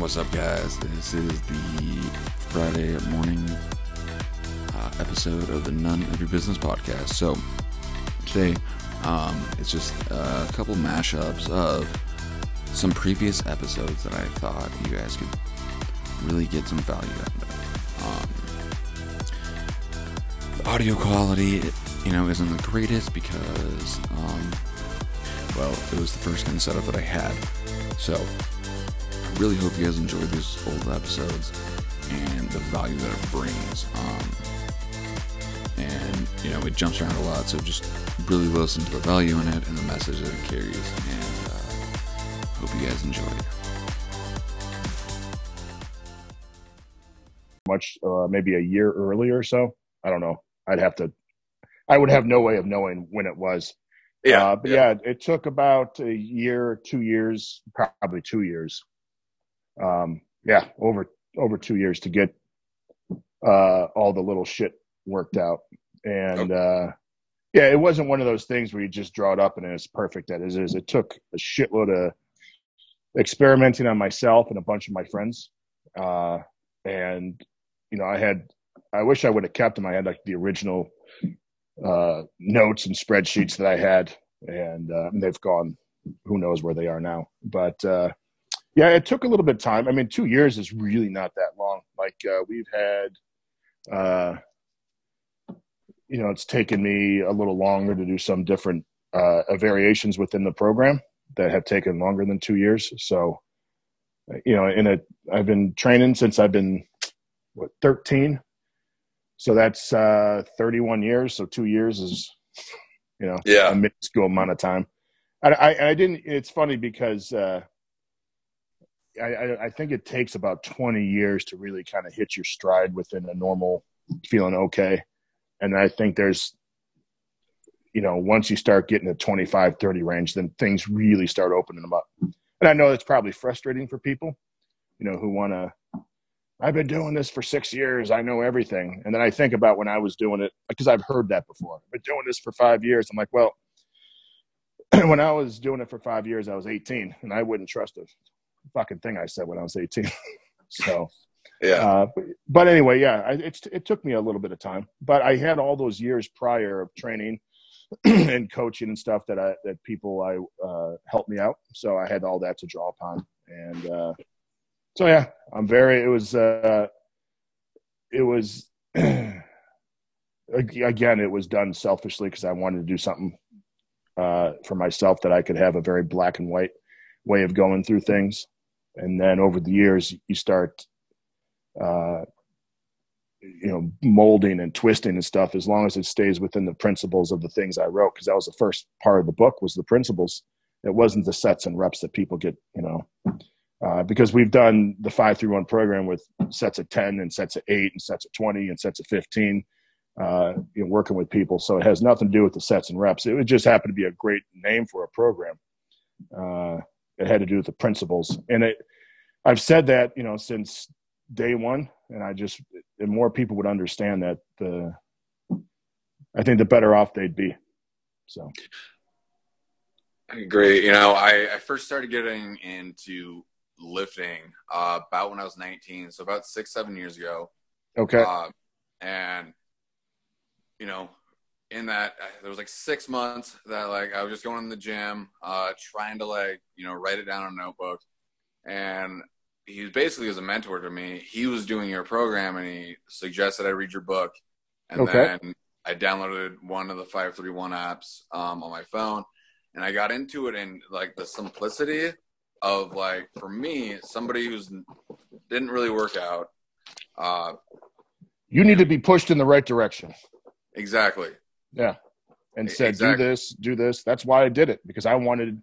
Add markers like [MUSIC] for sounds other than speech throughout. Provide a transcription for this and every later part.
What's up, guys? This is the Friday morning uh, episode of the None of Your Business podcast. So, today um, it's just a couple mashups of some previous episodes that I thought you guys could really get some value out of. Um, the audio quality, you know, isn't the greatest because, um, well, it was the first kind of setup that I had. So, really hope you guys enjoyed these old episodes and the value that it brings. Um, and you know, it jumps around a lot, so just really listen to the value in it and the message that it carries. And uh, hope you guys enjoy. much uh, maybe a year earlier or so. I don't know. I'd have to. I would have no way of knowing when it was. Yeah, Uh, but yeah. it took about a year, two years, probably two years. Um, yeah, over over two years to get uh, all the little shit worked out, and uh, yeah, it wasn't one of those things where you just draw it up and it's perfect as is. It took a shitload of experimenting on myself and a bunch of my friends, uh, and you know, I had. I wish I would have kept them. I had like the original uh, notes and spreadsheets that I had, and uh, they've gone. Who knows where they are now? But uh, yeah, it took a little bit of time. I mean, two years is really not that long. Like uh, we've had, uh, you know, it's taken me a little longer to do some different uh, variations within the program that have taken longer than two years. So, you know, in a, I've been training since I've been what 13 so that's uh 31 years so two years is you know Yeah. a minuscule amount of time I, I i didn't it's funny because uh I, I think it takes about 20 years to really kind of hit your stride within a normal feeling okay and i think there's you know once you start getting to 25 30 range then things really start opening them up and i know it's probably frustrating for people you know who want to I've been doing this for six years. I know everything. And then I think about when I was doing it because I've heard that before. I've been doing this for five years. I'm like, well, [CLEARS THROAT] when I was doing it for five years, I was 18 and I wouldn't trust a fucking thing I said when I was 18. [LAUGHS] so, Yeah. uh, but, but anyway, yeah, I, it's, it took me a little bit of time, but I had all those years prior of training [CLEARS THROAT] and coaching and stuff that I, that people I, uh, helped me out. So I had all that to draw upon. And, uh, so yeah, I'm very. It was. uh It was. [CLEARS THROAT] again, it was done selfishly because I wanted to do something uh, for myself that I could have a very black and white way of going through things, and then over the years, you start, uh, you know, molding and twisting and stuff. As long as it stays within the principles of the things I wrote, because that was the first part of the book was the principles. It wasn't the sets and reps that people get, you know, uh, because we've done the five through one program with sets of 10 and sets of eight and sets of 20 and sets of 15 uh, you know, working with people so it has nothing to do with the sets and reps it would just happen to be a great name for a program uh, it had to do with the principles and it i've said that you know since day one and i just and more people would understand that the i think the better off they'd be so I agree. You know, I, I first started getting into lifting uh, about when I was 19, so about six, seven years ago. okay Uh, and, you know, in that, uh, there was like six months that like I was just going to the gym, uh, trying to like, you know, write it down on a notebook. And he was basically as a mentor to me. He was doing your program and he suggested I read your book. And Okay. then I downloaded one of the 531 apps um, on my phone and I got into it and like the simplicity of like for me somebody who's didn't really work out uh you need to be pushed in the right direction exactly Yeah. And said, exactly. do this, do this. That's why I did it because I wanted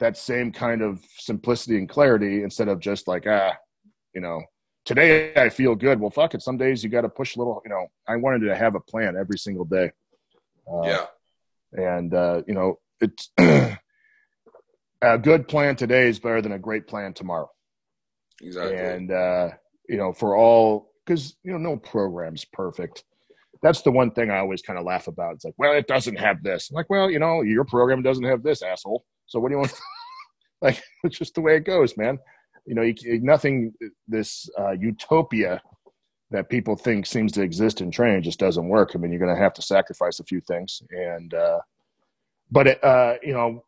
that same kind of simplicity and clarity instead of just like, ah, you know, today I feel good. Well, fuck it. Some days you got to push a little, you know, I wanted to have a plan every single day. Uh, yeah And, uh, you know, it's [CLEARS THROAT] a good plan today is better than a great plan tomorrow exactly and uh, you know for all because you know no program's perfect that's the one thing i always kind of laugh about it's like well it doesn't have this I'm like well you know your program doesn't have this asshole so what do you want [LAUGHS] like it's just the way it goes man You know, you, nothing, this uh, utopia that people think seems to exist in training just doesn't work. I mean, you're going to have to sacrifice a few things. And, uh, but, it, uh, you know,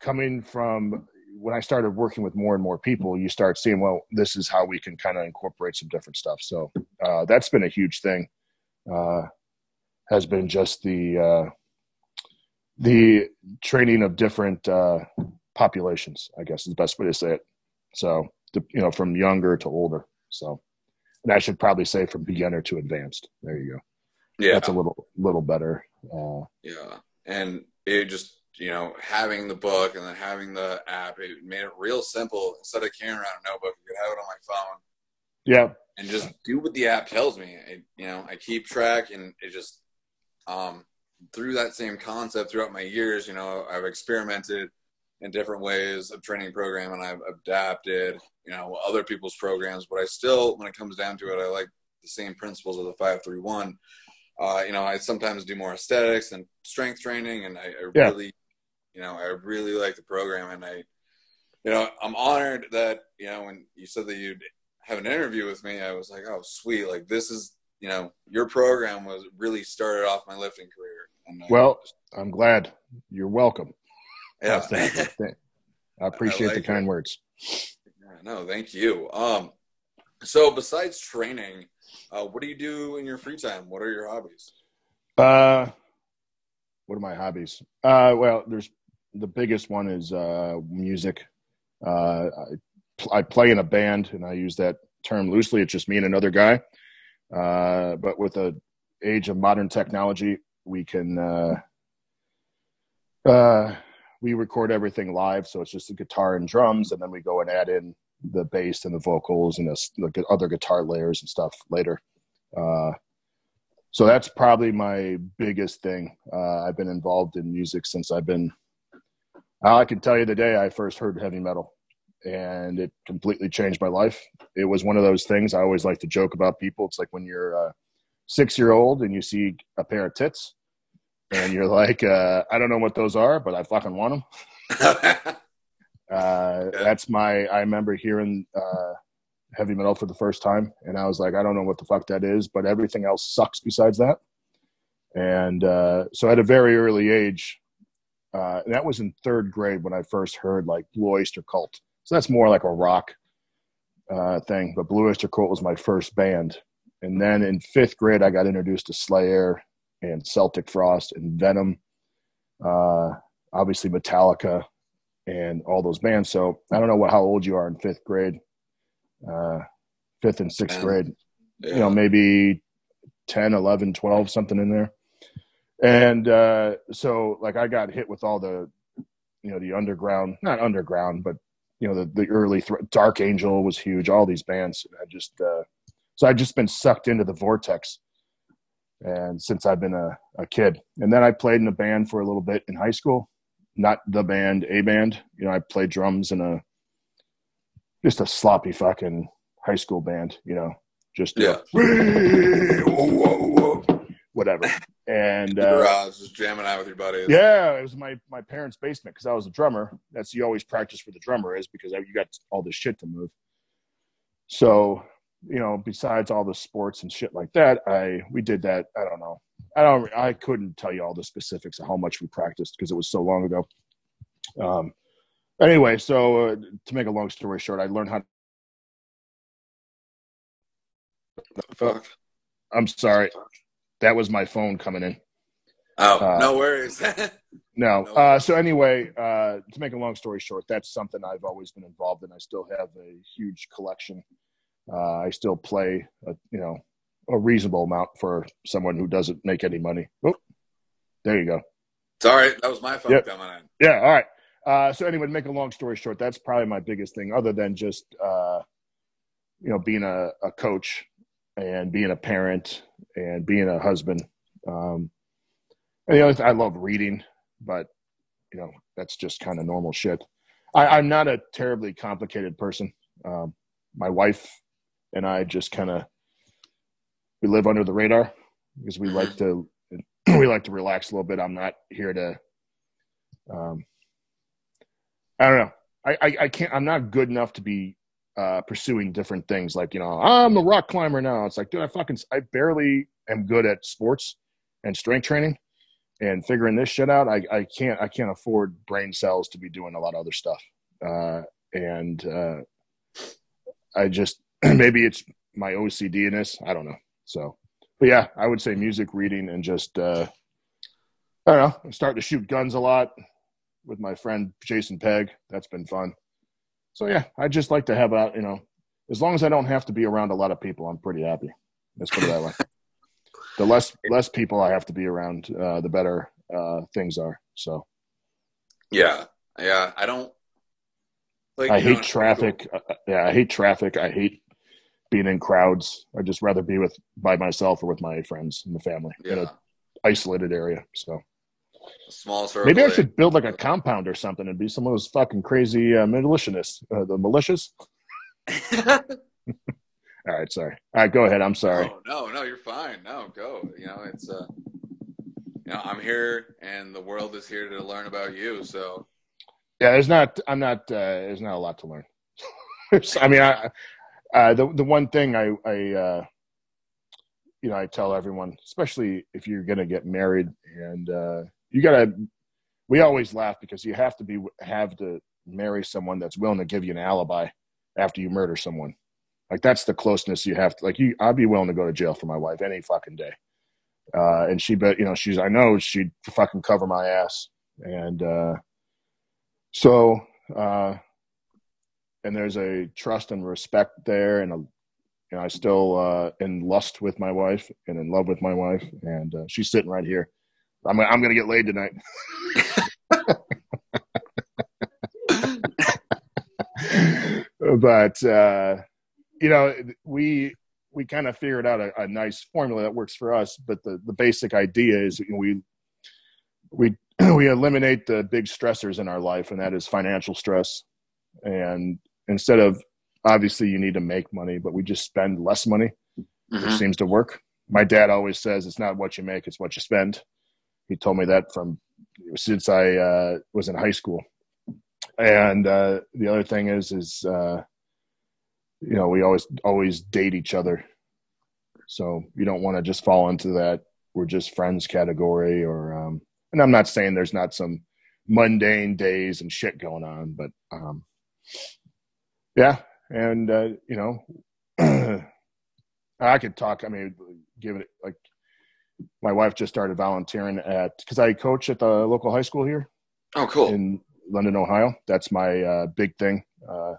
coming from when I started working with more and more people, you start seeing, well, this is how we can kind of incorporate some different stuff. So uh, that's been a huge thing. Uh, has been just the uh, the training of different uh, populations. I guess is the best way to say it. So you know, from younger to older. So, and I should probably say from beginner to advanced. There you go. Yeah, that's a little little better. Uh, yeah, and it just you know, having the book and then having the app, it made it real simple. Instead of carrying around a notebook, you could have it on my phone. Yeah. And just do what the app tells me. It, you know, I keep track and it just, um, through that same concept throughout my years, you know, I've experimented in different ways of training program and I've adapted, you know, other people's programs, but I still, when it comes down to it, I like the same principles of the 531. Uh, you know, I sometimes do more aesthetics and strength training, and I, I yeah. really you know, I really like the program, and I, you know, I'm honored that you know when you said that you'd have an interview with me, I was like, oh, sweet, like this is, you know, your program was really started off my lifting career. And, well, I'm glad. You're welcome. [LAUGHS] Yeah, I appreciate I like the kind it. words. Yeah, no, thank you. Um, so besides training, uh, what do you do in your free time? What are your hobbies? Uh, what are my hobbies? Uh, well, there's the biggest one is uh, music. Uh, I, I, play in a band, and I use that term loosely. It's just me and another guy. Uh, but with the age of modern technology, we can uh, uh, we record everything live. So it's just the guitar and drums, and then we go and add in the bass and the vocals and the, the other guitar layers and stuff later. Uh, so that's probably my biggest thing. I've been involved in music since I've been I can tell you the day I first heard heavy metal, and it completely changed my life. It was one of those things I always like to joke about people. It's like when you're a six year old and you see a pair of tits, and you're [LAUGHS] like, uh, I don't know what those are, but I fucking want them. [LAUGHS] uh, that's my. I remember hearing uh, heavy metal for the first time, and I was like, I don't know what the fuck that is, but everything else sucks besides that. And uh, so, at a very early age, uh, that was in third grade when I first heard like Blue Oyster Cult. So that's more like a rock uh, thing. But Blue Oyster Cult was my first band. And then in fifth grade, I got introduced to Slayer and Celtic Frost and Venom, uh, obviously Metallica and all those bands. So I don't know what, how old you are in fifth grade, uh, fifth and sixth grade, yeah. you know, maybe 10, 11, 12, something in there and uh, so like I got hit with all the, you know, the underground, not underground, but you know, the the early th- Dark Angel was huge. All these bands, I just uh, so I just been sucked into the vortex, and since I've been a, a kid, and then I played in a band for a little bit in high school, not the band, a band. You know, I played drums in a just a sloppy fucking high school band. You know, just yeah. [LAUGHS] whatever. And uh, garage, just jamming out with your buddies. Yeah, it was my my parents' basement because I was a drummer. That's you always practice for the drummer is because you got all this shit to move. So you know, besides all the sports and shit like that, I we did that. I don't know. I don't. I couldn't tell you all the specifics of how much we practiced because it was so long ago. Um. Anyway, so uh, to make a long story short, I learned how. To... Fuck. I'm sorry. That was my phone coming in. Oh, uh, no worries. [LAUGHS] no. Uh, so anyway, uh, to make a long story short, that's something I've always been involved in. I still have a huge collection. Uh, I still play, a, you know, a reasonable amount for someone who doesn't make any money. Oh, there you go. Sorry, that was my phone yep. coming in. Yeah. All right. Uh, so anyway, to make a long story short, that's probably my biggest thing, other than just uh, you know being a, a coach and being a parent and being a husband. Um, and the other th- I love reading, but you know that's just kind of normal shit. I, am not a terribly complicated person. Um, my wife and I just kind of we live under the radar because we like to [CLEARS THROAT] we like to relax a little bit. I'm not here to. Um, I don't know. I, I, I can't. I'm not good enough to be uh, pursuing different things. Like you know, I'm a rock climber now. It's like, dude, I fucking I barely am good at sports and strength training and figuring this shit out. I, I can't I can't afford brain cells to be doing a lot of other stuff. Uh, and uh, I just [CLEARS THROAT] maybe it's my OCD in this. I don't know. So, but yeah, I would say music, reading, and just uh, I don't know. I'm starting to shoot guns a lot with my friend Jason Pegg. That's been fun. So yeah, I just like to have a you know, as long as I don't have to be around a lot of people, I'm pretty happy. Let's put it that way. [LAUGHS] the less less people I have to be around, uh, the better uh, things are. So yeah, yeah, I don't. Like, I hate know, traffic. Uh, uh, yeah, I hate traffic. I hate being in crowds. I'd just rather be with by myself or with my friends and the family yeah. in an isolated area. So small circle. Maybe I should build like a compound or something and be some of those fucking crazy uh, militianists, uh, the militias. [LAUGHS] All right, sorry. All right, go ahead. I'm sorry. No, no, no, you're fine. No, go. You know, it's uh, you know, I'm here, and the world is here to learn about you. So, yeah, there's not. I'm not. Uh, there's not a lot to learn. [LAUGHS] I mean, I uh, the the one thing I I uh, you know I tell everyone, especially if you're gonna get married, and uh, you gotta. We always laugh because you have to be have to marry someone that's willing to give you an alibi after you murder someone. Like that's the closeness you have to. Like you, I'd be willing to go to jail for my wife any fucking day. Uh, and she bet you know she's I know she'd fucking cover my ass. And uh, so uh, and there's a trust and respect there, and a, you know, I still uh, in lust with my wife and in love with my wife, and uh, she's sitting right here. I'm I'm gonna get laid tonight. [LAUGHS] but uh, you know, we we kind of figured out a, a, nice formula that works for us. But the the basic idea is you know, we we [CLEARS THROAT] we eliminate the big stressors in our life, and that is financial stress. And instead of obviously you need to make money, but we just spend less money, mm-hmm. which seems to work. My dad always says it's not what you make, it's what you spend. He told me that from since I uh, was in high school. And uh, the other thing is, is uh, you know, we always always date each other, so you don't want to just fall into that we're just friends category. Or, um, and I'm not saying there's not some mundane days and shit going on, but um, yeah, and uh, you know, [CLEARS THROAT] I could talk. I mean, give it like my wife just started volunteering at because I coach at the local high school here. Oh, cool! In London, Ohio. That's my uh, big thing. Uh,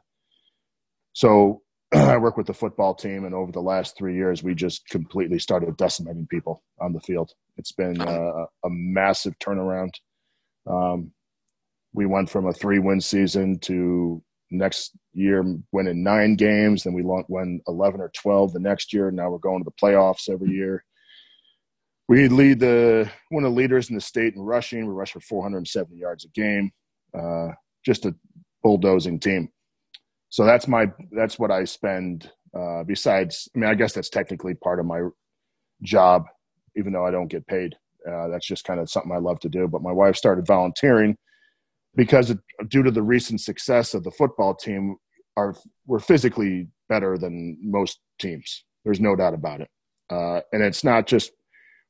so [CLEARS THROAT] I work with the football team, and over the last three years, we just completely started decimating people on the field. It's been uh, a massive turnaround. Um, we went from a three-win season to next year winning nine games. Then we won 11 or 12 the next year. Now we're going to the playoffs every year. We lead the one of the leaders in the state in rushing. We rush for 470 yards a game. Uh, just a bulldozing team. So that's my that's what I spend. Uh, besides, I mean, I guess that's technically part of my job, even though I don't get paid. Uh, that's just kind of something I love to do. But my wife started volunteering because it, due to the recent success of the football team, are we're physically better than most teams. There's no doubt about it. Uh, and it's not just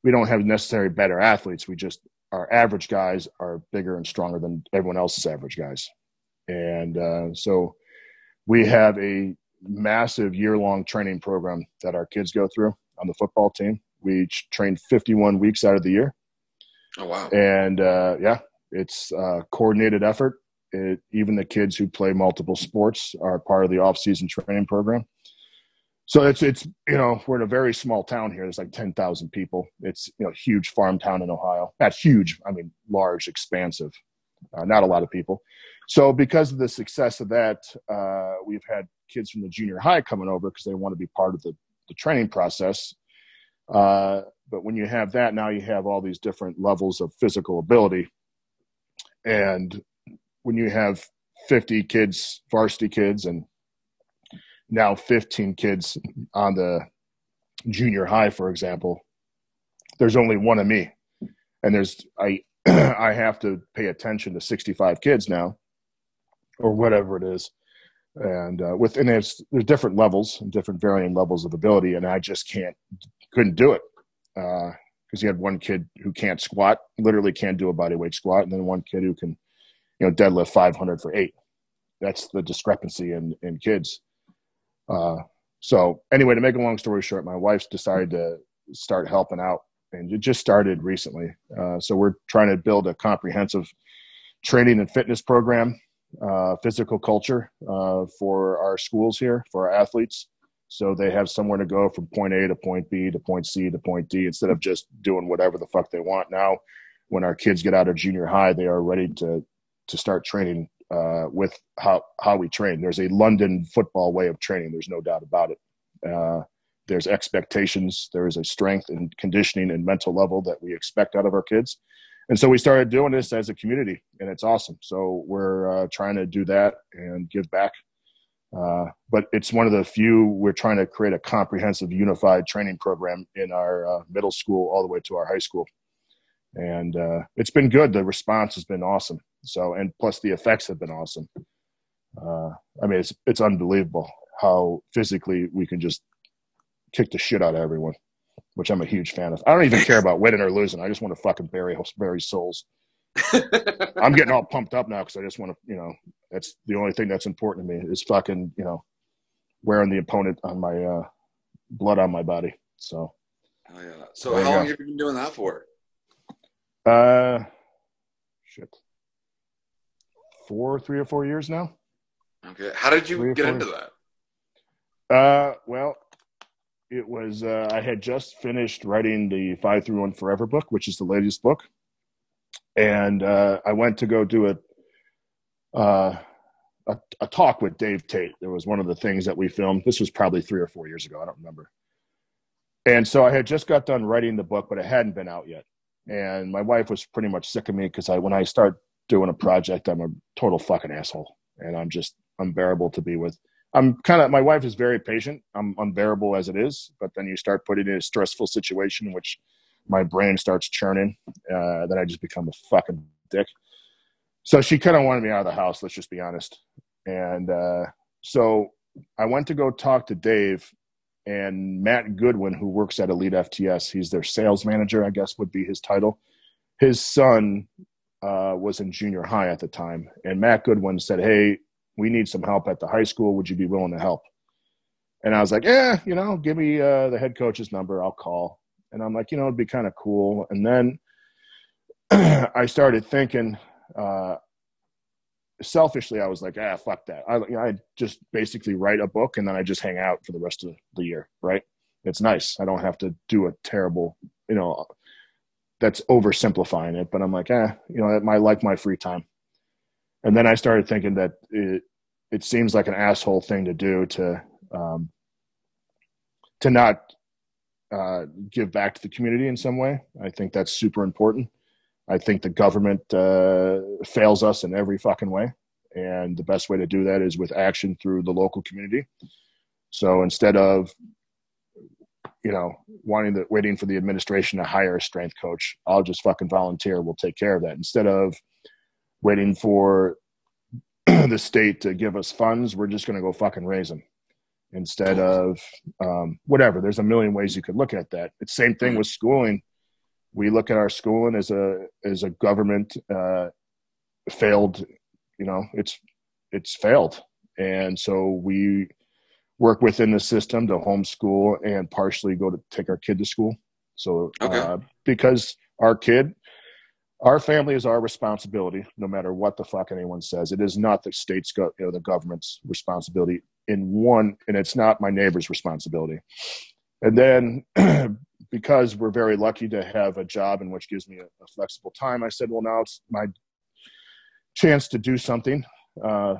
we don't have necessarily better athletes. We just our average guys are bigger and stronger than everyone else's average guys. And uh, so we have a massive year long training program that our kids go through on the football team. We train 51 weeks out of the year. Oh, wow. And uh, yeah, it's a coordinated effort. It, even the kids who play multiple sports are part of the off-season training program. So it's it's you know we're in a very small town here. There's like ten thousand people. It's you know huge farm town in Ohio. Not huge. I mean large, expansive. Uh, not a lot of people. So because of the success of that, uh, we've had kids from the junior high coming over because they want to be part of the, the training process. Uh, but when you have that, now you have all these different levels of physical ability and when you have 50 kids, varsity kids, and now 15 kids on the junior high, for example, there's only one of me. And there's, I, [CLEARS THROAT] I have to pay attention to 65 kids now, or whatever it is. And uh, within it's there's different levels and different varying levels of ability, and I just can't couldn't do it because uh, you had one kid who can't squat, literally can't do a body weight squat, and then one kid who can, you know, deadlift 500 for eight. That's the discrepancy in in kids. Uh, so anyway, to make a long story short, my wife's decided to start helping out, and it just started recently. Uh, so we're trying to build a comprehensive training and fitness program, uh, physical culture uh, for our schools here for our athletes, so they have somewhere to go from point A to point B to point C to point D instead of just doing whatever the fuck they want. Now, when our kids get out of junior high, they are ready to to start training uh, with how how we train. There's a London football way of training. There's no doubt about it. Uh, there's expectations. There is a strength and conditioning and mental level that we expect out of our kids. And so we started doing this as a community, and it's awesome. So we're uh, trying to do that and give back. Uh, but it's one of the few we're trying to create a comprehensive, unified training program in our uh, middle school all the way to our high school, and uh, it's been good. The response has been awesome. So, and plus the effects have been awesome. Uh, I mean, it's it's unbelievable how physically we can just kick the shit out of everyone, which I'm a huge fan of. I don't even care about winning or losing. I just want to fucking bury bury souls. [LAUGHS] I'm getting all pumped up now because I just want to, you know, that's the only thing that's important to me is fucking, you know, wearing the opponent on my uh, blood on my body. So. Oh yeah. So how long go. have you been doing that for? Uh, shit four, three or four years now. Okay. How did you get into that? Uh, well, it was uh, I had just finished writing the Five Three One Forever book, which is the latest book, and uh, I went to go do a, uh, a a talk with Dave Tate. There was one of the things that we filmed. This was probably three or four years ago. I don't remember. And so I had just got done writing the book, but it hadn't been out yet. And my wife was pretty much sick of me because I, when I start doing a project, I'm a total fucking asshole, and I'm just unbearable to be with. I'm kind of my wife is very patient. I'm unbearable as it is, but then you start putting in a stressful situation, which my brain starts churning. Uh, then I just become a fucking dick. So she kind of wanted me out of the house. Let's just be honest. And uh, so I went to go talk to Dave and Matt Goodwin, who works at Elite FTS. He's their sales manager, I guess would be his title. His son uh, was in junior high at the time, and Matt Goodwin said, "Hey, we need some help at the high school. Would you be willing to help?" And I was like, "Yeah, you know, give me uh, the head coach's number. I'll call." And I'm like, you know, it'd be kind of cool. And then [CLEARS THROAT] I started thinking. Uh, selfishly, I was like, ah, fuck that. I, you know, I just basically write a book and then I just hang out for the rest of the year, right? It's nice. I don't have to do a terrible, you know, that's oversimplifying it, but I'm like, eh, you know, I like my free time. And then I started thinking that it, it seems like an asshole thing to do to, um, to not uh, give back to the community in some way. I think that's super important. I think the government uh, fails us in every fucking way. And the best way to do that is with action through the local community. So instead of you know, wanting the waiting for the administration to hire a strength coach. I'll just fucking volunteer. We'll take care of that instead of waiting for [CLEARS THROAT] the state to give us funds. We're just going to go fucking raise them instead of um, whatever. There's a million ways you could look at that. It's same thing with schooling. We look at our schooling as a as a government uh, failed. You know, it's it's failed, and so we work within the system to homeschool and partially go to take our kid to school. So, okay. uh, because our kid, our family is our responsibility, no matter what the fuck anyone says. It is not the state's, go- you know, the government's responsibility in one, and it's not my neighbor's responsibility. And then, [CLEARS THROAT] because we're very lucky to have a job in which gives me a, a flexible time, I said, well, now it's my chance to do something. Uh,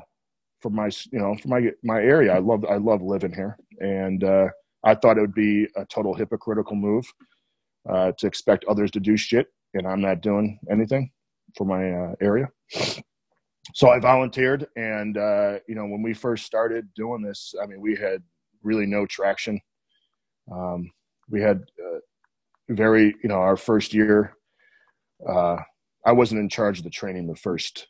for my you know for my my area. I love I love living here, and uh, I thought it would be a total hypocritical move uh, to expect others to do shit, and I'm not doing anything for my uh, area. So I volunteered, and uh, you know when we first started doing this, I mean we had really no traction. Um, we had uh, very you know our first year. I wasn't in charge of the training the first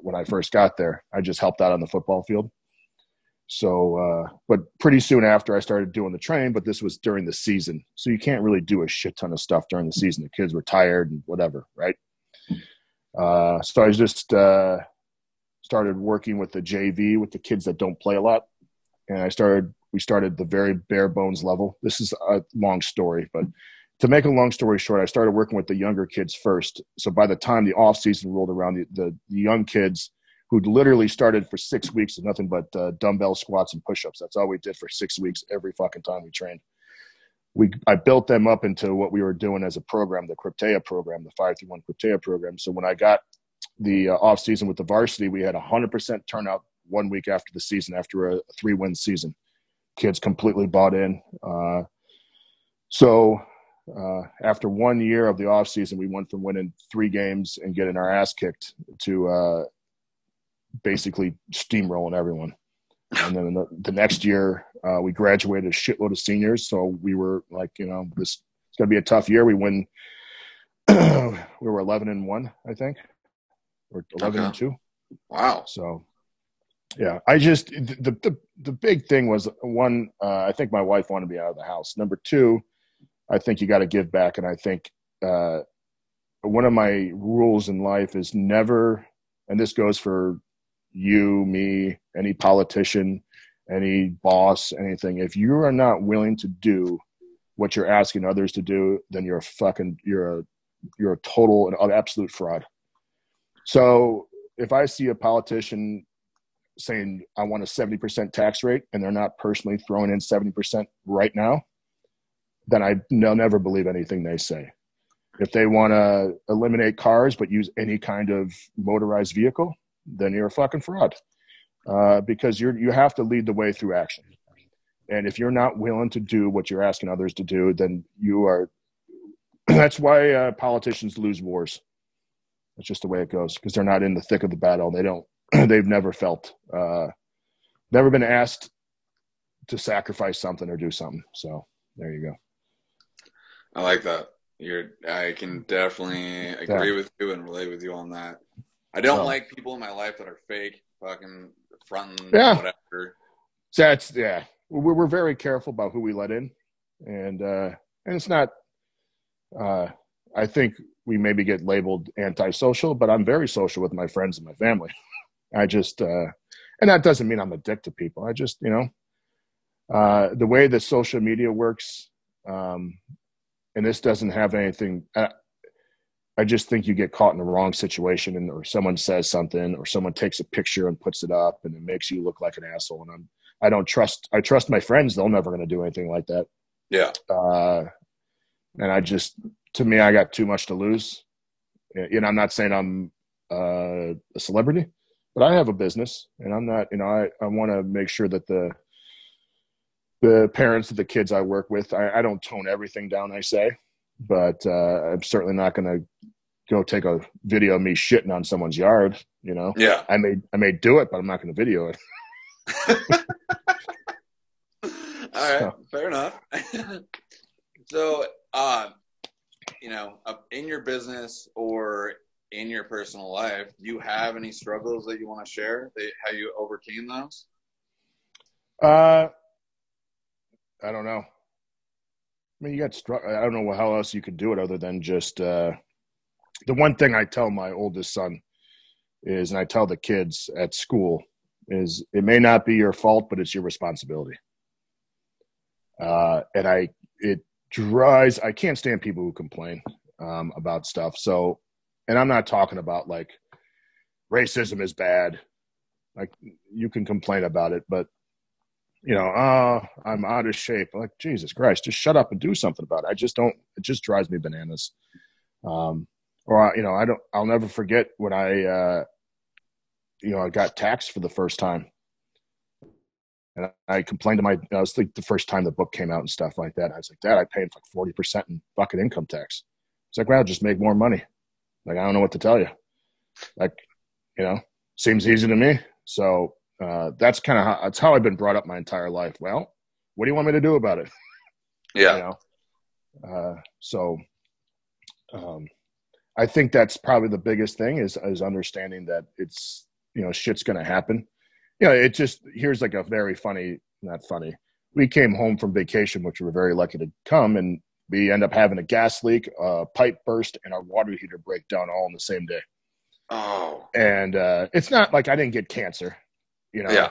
when I first got there. I just helped out on the football field. So, uh, but pretty soon after I started doing the train, but this was during the season. So you can't really do a shit ton of stuff during the season. The kids were tired and whatever, right? Uh, so I just uh, started working with the JV with the kids that don't play a lot. And I started, we started the very bare bones level. This is a long story, but to make a long story short, I started working with the younger kids first. So by the time the off season rolled around, the, the, the young kids who'd literally started for six weeks of nothing but uh, dumbbell squats and push-ups. That's all we did for six weeks every fucking time we trained. We I built them up into what we were doing as a program, the Krypteia program, the five through one Krypteia program. So when I got the uh, off season with the varsity, we had a hundred percent turnout one week after the season, after a three win season. Kids completely bought in. Uh, so uh, after one year of the off season, we went from winning three games and getting our ass kicked to uh, basically steamrolling everyone. And then the, the next year, uh, we graduated a shitload of seniors. So we were like, you know, this it's going to be a tough year. We win. [CLEARS THROAT] we were 11 and one, I think, or 11 Okay. and two. Wow. So, yeah, I just the the the big thing was one. Uh, I think my wife wanted me out of the house. Number two, I think you got to give back, and I think uh, one of my rules in life is never, and this goes for you, me, any politician, any boss, anything. If you are not willing to do what you're asking others to do, then you're a fucking you're a you're a total and absolute fraud. So if I see a politician saying I want a 70% tax rate and they're not personally throwing in 70% right now, then I will never believe anything they say. If they want to eliminate cars but use any kind of motorized vehicle, then you're a fucking fraud uh, because you're you have to lead the way through action. And if you're not willing to do what you're asking others to do, then you are. [CLEARS THROAT] that's why uh, politicians lose wars. That's just the way it goes because they're not in the thick of the battle. They don't. [CLEARS THROAT] they've never felt, uh, never been asked to sacrifice something or do something. So there you go. I like that. You're. I can definitely agree with you and relate with you on that. I don't like people in my life that are fake, fucking fronting, Yeah. whatever. That's yeah. We're we're very careful about who we let in, and uh, and it's not. Uh, I think we maybe get labeled antisocial, but I'm very social with my friends and my family. [LAUGHS] I just, uh, and that doesn't mean I'm a dick to people. I just, you know, uh, the way that social media works, um, and this doesn't have anything. I, I just think you get caught in the wrong situation, and or someone says something, or someone takes a picture and puts it up, and it makes you look like an asshole. And I'm, I don't trust. I trust my friends; they're never going to do anything like that. Yeah. Uh, and I just, to me, I got too much to lose. You know, I'm not saying I'm uh, a celebrity, but I have a business, and I'm not. You know, I I want to make sure that the the parents of the kids I work with, I, I don't tone everything down. I say, but uh, I'm certainly not going to go take a video of me shitting on someone's yard. You know, Yeah. I may I may do it, but I'm not going to video it. [LAUGHS] [LAUGHS] All right, So- fair enough. [LAUGHS] so, uh, you know, in your business or in your personal life, do you have any struggles that you want to share? That, how you overcame those? Uh, I don't know. I mean, you got struck. I don't know how else you could do it other than just uh, the one thing I tell my oldest son is, and I tell the kids at school is, it may not be your fault, but it's your responsibility. Uh, and I, it drives. I can't stand people who complain um, about stuff. So, and I'm not talking about like racism is bad. Like you can complain about it, but you know, oh, I'm out of shape. Like, Jesus Christ, just shut up and do something about it. I just don't, it just drives me bananas. Um, or, you know, I don't, I'll never forget when I, uh, you know, I got taxed for the first time. And I complained to my, I was like the first time the book came out and stuff like that. I was like, Dad, I paid like 40% in fucking income tax. It's like, well, just make more money. Like, I don't know what to tell you. Like, you know, seems easy to me. So, uh, that's kind of how that's how I've been brought up my entire life. Well, what do you want me to do about it? [LAUGHS] Yeah. You know, uh, so um, I think that's probably the biggest thing is is understanding that it's you know shit's gonna happen. You know, it just here's like a very funny, not funny. We came home from vacation, which we were very lucky to come, and we end up having a gas leak, a pipe burst, and our water heater break down all in the same day. Oh, And uh, it's not like I didn't get cancer, you know. Yeah.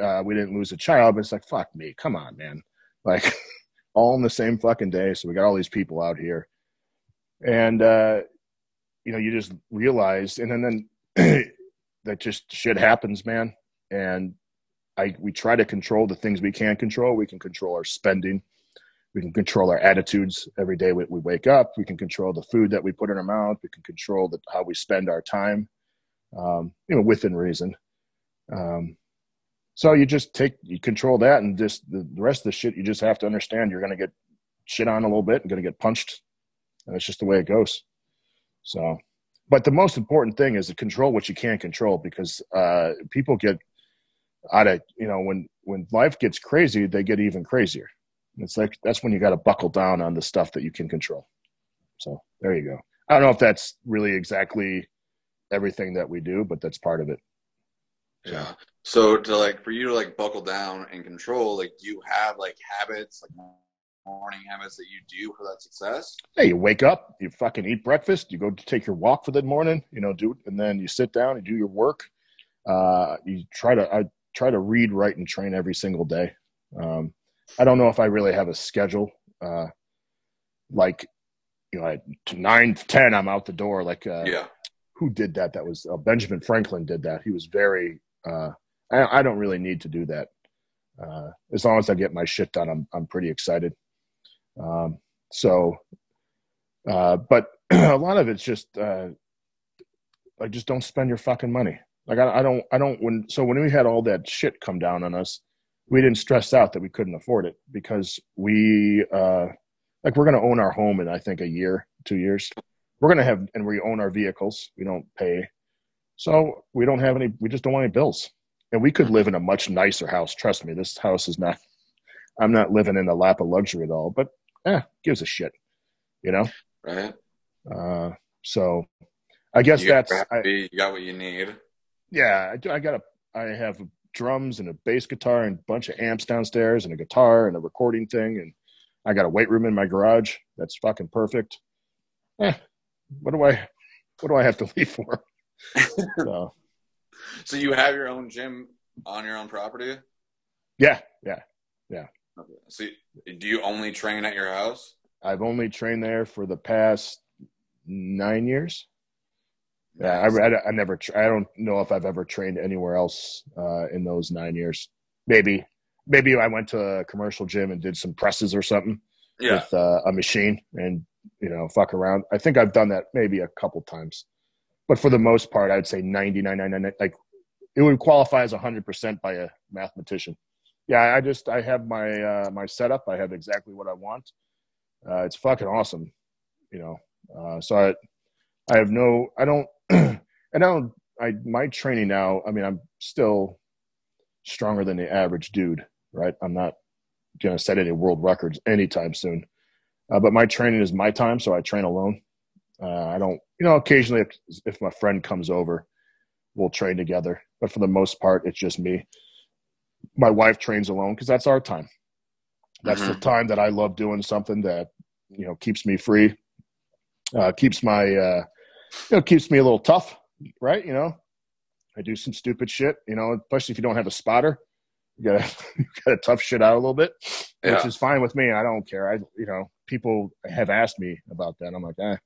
Uh, we didn't lose a child, but it's like fuck me, come on, man. [LAUGHS] Like all in the same fucking day. So we got all these people out here, and uh, you know, you just realize, and then then [CLEARS THROAT] that just shit happens, man. And I we try to control the things we can control. We can control our spending. We can control our attitudes every day we, we wake up. We can control the food that we put in our mouth. We can control the, how we spend our time, um, you know, within reason. Um, so you just take you control that, and just the, rest of the shit you just have to understand. You're going to get shit on a little bit and going to get punched, and it's just the way it goes. So, but the most important thing is to control what you can control because uh, people get out of you know when when life gets crazy, they get even crazier. It's like that's when you got to buckle down on the stuff that you can control. So there you go. I don't know if that's really exactly everything that we do, but that's part of it. yeah. So to like for you to like buckle down and control, like do you have like habits, like morning habits that you do for that success? Hey, you wake up, you fucking eat breakfast, you go to take your walk for the morning, you know, do and then you sit down and do your work. Uh, you try to I try to read, write, and train every single day. Um, I don't know if I really have a schedule. Uh, like, you know, at nine to ten, I'm out the door. Like, uh, yeah. who did that? That was uh, Benjamin Franklin did that. He was very. Uh, I, I don't really need to do that. Uh, as long as I get my shit done, I'm I'm pretty excited. Um, so, uh, but [CLEARS THROAT] a lot of it's just uh, like just don't spend your fucking money. Like I, I don't I don't when so when we had all that shit come down on us, we didn't stress out that we couldn't afford it because we uh, like we're gonna own our home in I think a year, two years. We're gonna have and we own our vehicles. We don't pay, so we don't have any. We just don't want any bills. And we could live in a much nicer house. Trust me, this house is not. I'm not living in the lap of luxury at all. But eh, gives a shit, you know. Right. Uh, so I guess you that's I, you got what you need. yeah. I, do- I got a I have drums and a bass guitar and a bunch of amps downstairs and a guitar and a recording thing and I got a weight room in my garage. That's fucking perfect. Eh, what do I what do I have to [LAUGHS] leave for? [LAUGHS] so So you have your own gym on your own property? yeah, yeah. Okay. So do you only train at your house? I've only trained there for the past nine years. Yeah, I. I, I never. Tra- I don't know if I've ever trained anywhere else uh, in those nine years. Maybe, maybe I went to a commercial gym and did some presses or something Yeah. with uh, a machine and you know fuck around. I think I've done that maybe a couple times, but for the most part, say ninety nine nine nine. Like it would qualify as hundred percent by a mathematician. Yeah, I just I have my uh, my setup. I have exactly what I want. Uh, it's fucking awesome, you know. Uh, so I I have no I don't [CLEARS THROAT] and I don't I my training now. I mean, I'm still stronger than the average dude, right? I'm not gonna set any world records anytime soon. Uh, but my training is my time, so I train alone. Uh, I don't, you know, occasionally if, if my friend comes over, we'll train together. But for the most part, it's just me. My wife trains alone because that's our time. That's the time that I love doing something that you know keeps me free, uh, keeps my uh, you know keeps me a little tough, right? You know, I do some stupid shit, you know, especially if you don't have a spotter. You gotta [LAUGHS] you gotta tough shit out a little bit, which is fine with me. I don't care. I you know people have asked me about that. I'm like, eh,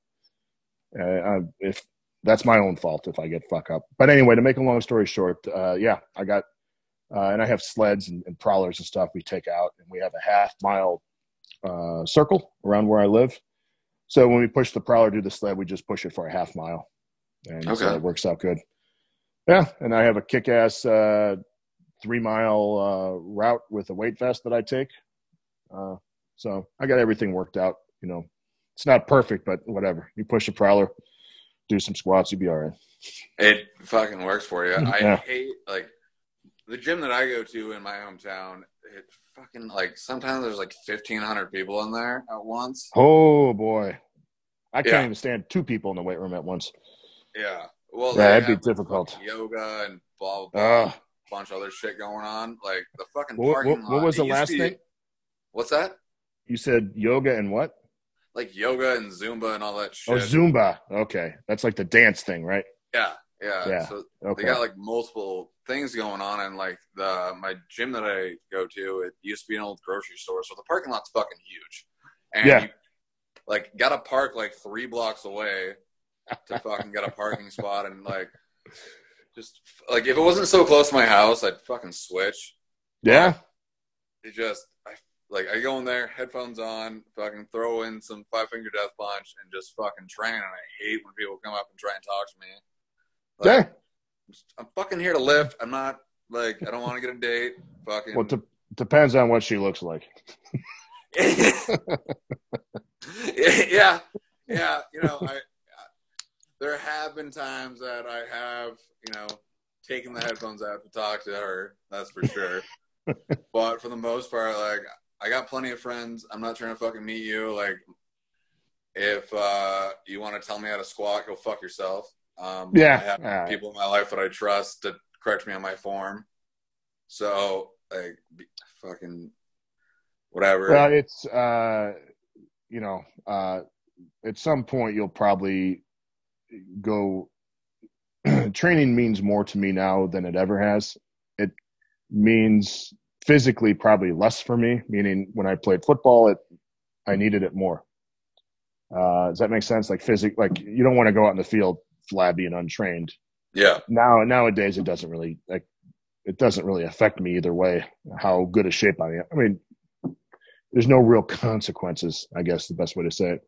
uh, uh, if that's my own fault if I get fuck up. But anyway, to make a long story short, uh, yeah, I got uh, and I have sleds and, and prowlers and stuff we take out, and we have a half mile uh, circle around where I live. So when we push the prowler to the sled, we just push it for a half mile, and so it works out good. Yeah, and I have a kick-ass uh, three mile uh, route with a weight vest that I take. Uh, so I got everything worked out. You know, it's not perfect, but whatever. You push a prowler, do some squats, you'll be all right. It fucking works for you. [LAUGHS] I Yeah. hate like the gym that I go to in my hometown. It fucking like sometimes there's like fifteen hundred people in there at once. Oh boy, I can't Yeah. even stand two people in the weight room at once. Yeah. Well, Yeah, that'd be difficult. yoga and blah blah blah, Ugh. bunch of other shit going on. Like the fucking What, parking what, lot. what was the last be- thing? What's that? You said yoga and what? Like yoga and Zumba and all that oh, shit. Oh, Zumba. Okay, that's like the dance thing, right? Yeah, yeah. Yeah. So Okay. they got like multiple things going on, and like the my gym that I go to, it used to be an old grocery store, so the parking lot's fucking huge. And Yeah. you, like, got to park like three blocks away to fucking get a parking spot, and like, just like if it wasn't so close to my house, I'd fucking switch. yeah. It just, like, I go in there, headphones on, fucking throw in some Five Finger Death Punch, and just fucking train. And I hate when people come up and try and talk to me. Like, Yeah. I'm fucking here to lift. I'm not like I don't want to get a date. Fucking Well, depends on what she looks like. [LAUGHS] yeah, yeah. You know, I there have been times that I have you know taken the headphones out to talk to her. That's for sure. [LAUGHS] but for the most part, like I got plenty of friends. I'm not trying to fucking meet you. Like if uh, you want to tell me how to squat, go fuck yourself. Um, Yeah. I have right. people in my life that I trust to correct me on my form. So like, fucking whatever. Well, it's uh, you know, uh, at some point you'll probably go. [CLEARS THROAT] training means more to me now than it ever has. It means physically probably less for me. Meaning, when I played football, it I needed it more. Uh, does that make sense? Like physic, like you don't want to go out in the field flabby and untrained. yeah, Now nowadays, it doesn't really like it doesn't really affect me either way. How good a shape I am. I mean, there's no real consequences. I guess the best way to say it.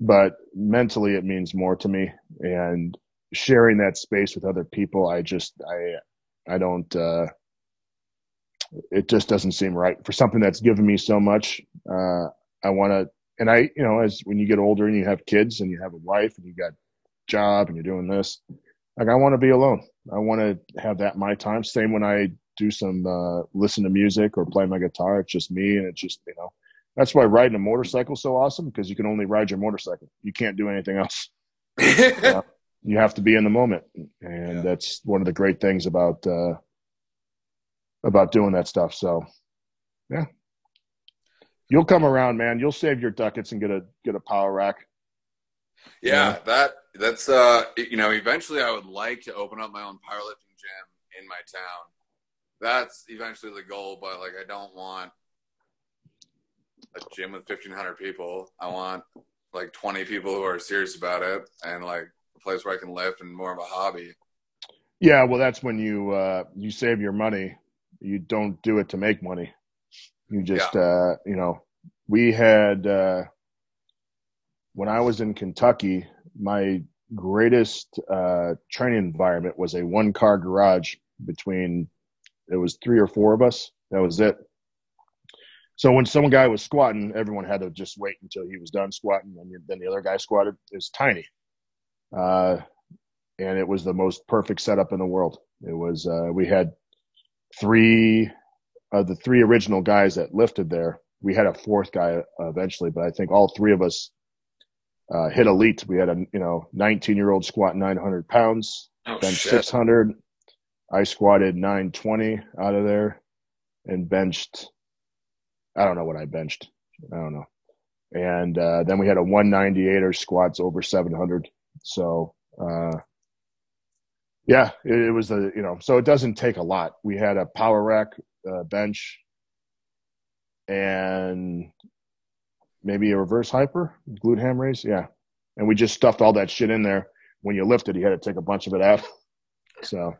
But mentally, it means more to me, and sharing that space with other people, I just I I don't. uh It just doesn't seem right for something that's given me so much. Uh I want to, and I, you know, as when you get older and you have kids and you have a wife and you got job and you're doing this, like I want to be alone. I want to have that my time. Same when I do some uh, listen to music or play my guitar. It's just me, and it's just you know. That's why riding a motorcycle is so awesome because you can only ride your motorcycle. You can't do anything else. [LAUGHS] Yeah. You have to be in the moment, and Yeah. that's one of the great things about uh, about doing that stuff. So, yeah, you'll come around, man. You'll save your ducats and get a get a power rack. Yeah, that that's uh you know, eventually I would like to open up my own powerlifting gym in my town. That's eventually the goal, but like I don't want a gym with fifteen hundred people. I want like twenty people who are serious about it and like a place where I can lift and more of a hobby. Yeah, well, that's when you uh, you save your money. You don't do it to make money. You just uh, you know, we had uh, when I was in Kentucky, my greatest uh, training environment was a one car garage between it was three or four of us. That was it. So when some guy was squatting, everyone had to just wait until he was done squatting, and then the other guy squatted. It was tiny. Uh, and it was the most perfect setup in the world. It was uh, we had three of the three original guys that lifted there. We had a fourth guy uh, eventually, but I think all three of us uh, hit elite. We had a you know 19 year old squat 900 pounds, Oh bench shit. 600. I squatted 920 out of there, and benched. I don't know what I benched. I don't know. And uh, then we had a 198er squats over 700. So uh, yeah, it, it was the you know. So it doesn't take a lot. We had a power rack uh, bench, and maybe a reverse hyper glute ham raise. Yeah, and we just stuffed all that shit in there. When you lifted, you had to take a bunch of it out. So,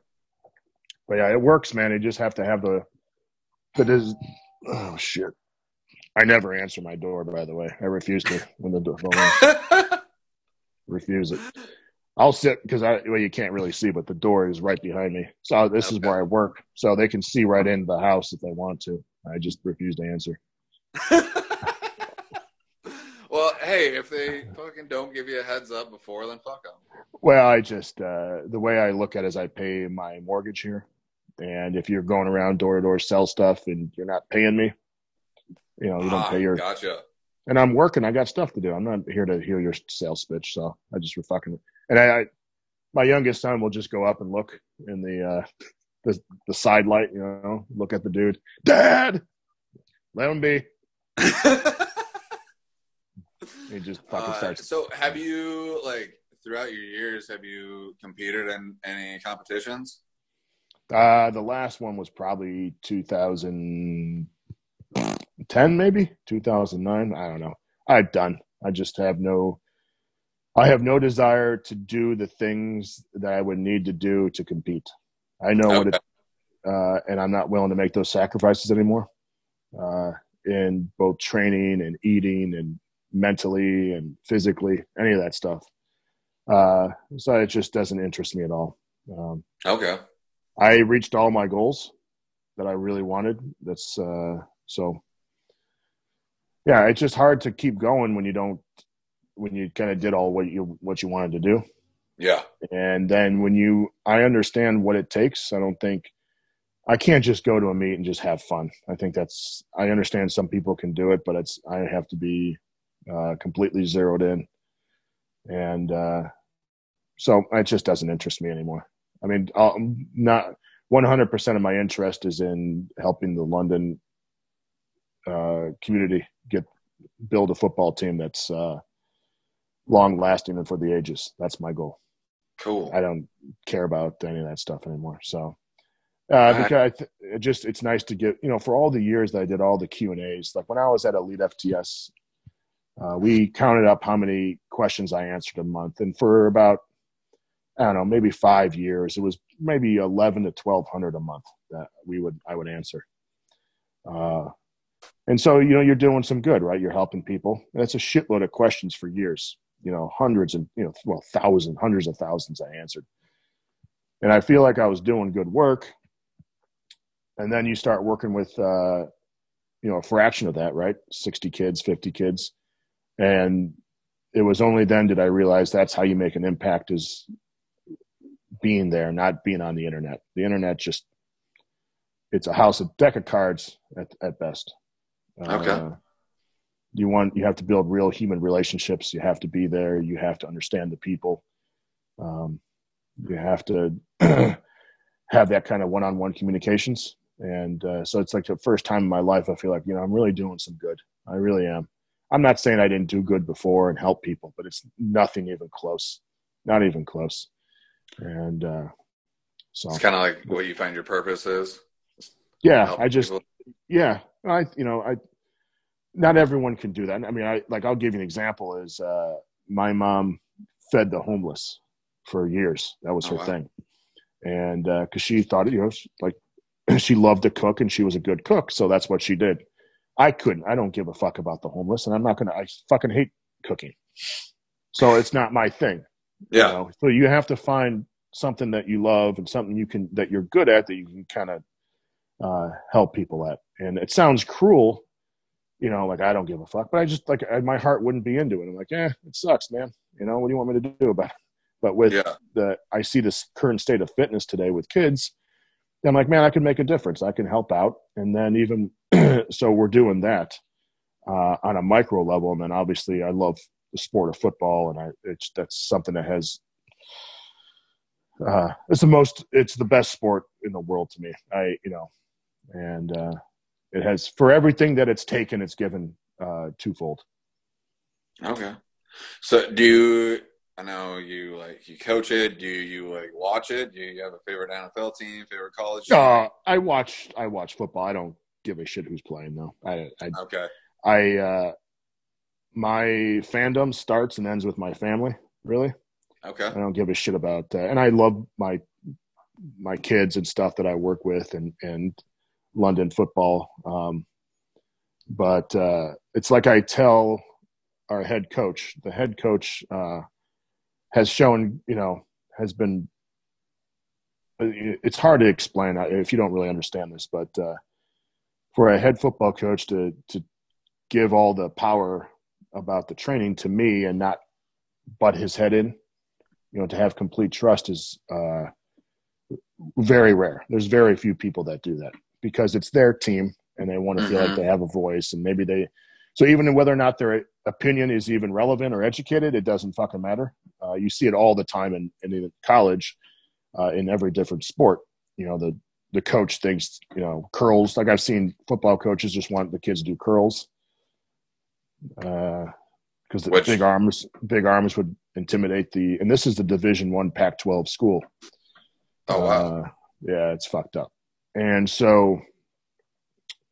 but yeah, it works, man. You just have to have the. the is oh shit. I never answer my door, by the way. I refuse to when the door [LAUGHS] refuse it. I'll sit because I well you can't really see, but the door is right behind me. So this is where I work, so they can see right into the house if they want to. I just refuse to answer. [LAUGHS] well, hey, if they fucking don't give you a heads up before, then fuck them. Well, I just uh, the way I look at it is I pay my mortgage here, and if you're going around door to door sell stuff and you're not paying me, you know you don't Ah, pay your. Gotcha. And I'm working. I got stuff to do. I'm not here to hear your sales pitch, so I just fucking. And I, I my youngest son will just go up and look in the uh, the the side light. You know, look at the dude, Dad. Let him be. [LAUGHS] he just fucking Uh, starts. so, have you like throughout your years have you competed in any competitions? Uh, the last one was probably 2010, maybe 2009. I don't know. I've done. I just have no. I have no desire to do the things that I would need to do to compete. I know what it, uh, and I'm not willing to make those sacrifices anymore. Uh, in both training and eating and mentally and physically, any of that stuff. Uh, so it just doesn't interest me at all. Um, Okay. I reached all my goals that I really wanted. That's uh, so. Yeah, it's just hard to keep going when you don't, when you kind of did all what you what you wanted to do, Yeah. and then when you, I understand what it takes. I don't think I can't just go to a meet and just have fun. I think that's I understand some people can do it, but it's I have to be uh, completely zeroed in, and uh, so it just doesn't interest me anymore. I mean, I'm not 100% of my interest is in helping the London uh, community get build a football team that's uh, long lasting and for the ages. That's my goal. Cool. I don't care about any of that stuff anymore. So, uh, because I th- it just it's nice to get you know for all the years that I did all the Q and A's. Like when I was at Elite FTS, uh, we counted up how many questions I answered a month, and for about I don't know maybe five years, it was maybe eleven to twelve hundred a month that we would I would answer. Uh, and so you know you're doing some good, right? You're helping people. And it's a shitload of questions for years. You know, hundreds and you know, well, thousands, hundreds of thousands I answered and I feel like I was doing good work. And then you start working with, uh, you know, a fraction of that, right? 60 kids, 50 kids. And it was only then did I realize that's how you make an impact is being there, not being on the internet. The internet just, it's a house, a deck of cards at, at best. Okay. Uh, you want, you have to build real human relationships. You have to be there. You have to understand the people. Um, you have to [CLEARS THROAT] have that kind of one-on-one communications and uh, so it's like the first time in my life i feel like you know i'm really doing some good i really am i'm not saying i didn't do good before and help people but it's nothing even close not even close and uh, so It's kind of like what you find your purpose is. yeah i just people. yeah i you know i not everyone can do that. I mean i like i'll give you an example is uh my mom fed the homeless for years. That was Oh, her wow. thing. And uh because she thought you know she- like [CLEARS THROAT] she loved to cook and she was a good cook so that's what she did. I couldn't. I don't give a fuck about the homeless and i'm not gonna i fucking hate cooking. So it's not my thing. You Yeah. know? so you have to find something that you love and something you can that you're good at that you can kind of uh, help people at. And it sounds cruel, you know, like I don't give a fuck, but I just like I, my heart wouldn't be into it. I'm like, eh, it sucks, man. You know, what do you want me to do about it? But with Yeah. the I see this current state of fitness today with kids. I'm like, man, I can make a difference. I can help out, and then even [CLEARS THROAT] so, we're doing that uh, on a micro level. And then obviously, I love the sport of football, and I it's that's something that has uh, it's the most it's the best sport in the world to me. I you know, and uh, it has for everything that it's taken, it's given uh, twofold. Okay. So do you? I know you like you coach it. Do you like watch it? Do you have a favorite NFL team? Favorite college? team? Uh, I watch I watch football. I don't give a shit who's playing though. I I Okay. I uh, my fandom starts and ends with my family. Really, Okay. I don't give a shit about that. And I love my my kids and stuff that I work with and and London football. Um, but uh, it's like I tell our head coach. The head coach uh, has shown, you know, has been. It's hard to explain if you don't really understand this, but uh, for a head football coach to to give all the power about the training to me and not butt his head in, you know, to have complete trust is uh, very rare. There's very few people that do that because it's their team and they want to feel like Mhm. they have a voice and maybe they. So even whether or not their opinion is even relevant or educated, it doesn't fucking matter. Uh, you see it all the time in, in college, uh, in every different sport. You know, the the coach thinks you know curls. Like I've seen football coaches just want the kids to do curls because the Which- big arms big arms would intimidate the. And this is the Division One Pac-12 school. Oh wow. Uh, yeah, it's fucked up. And so,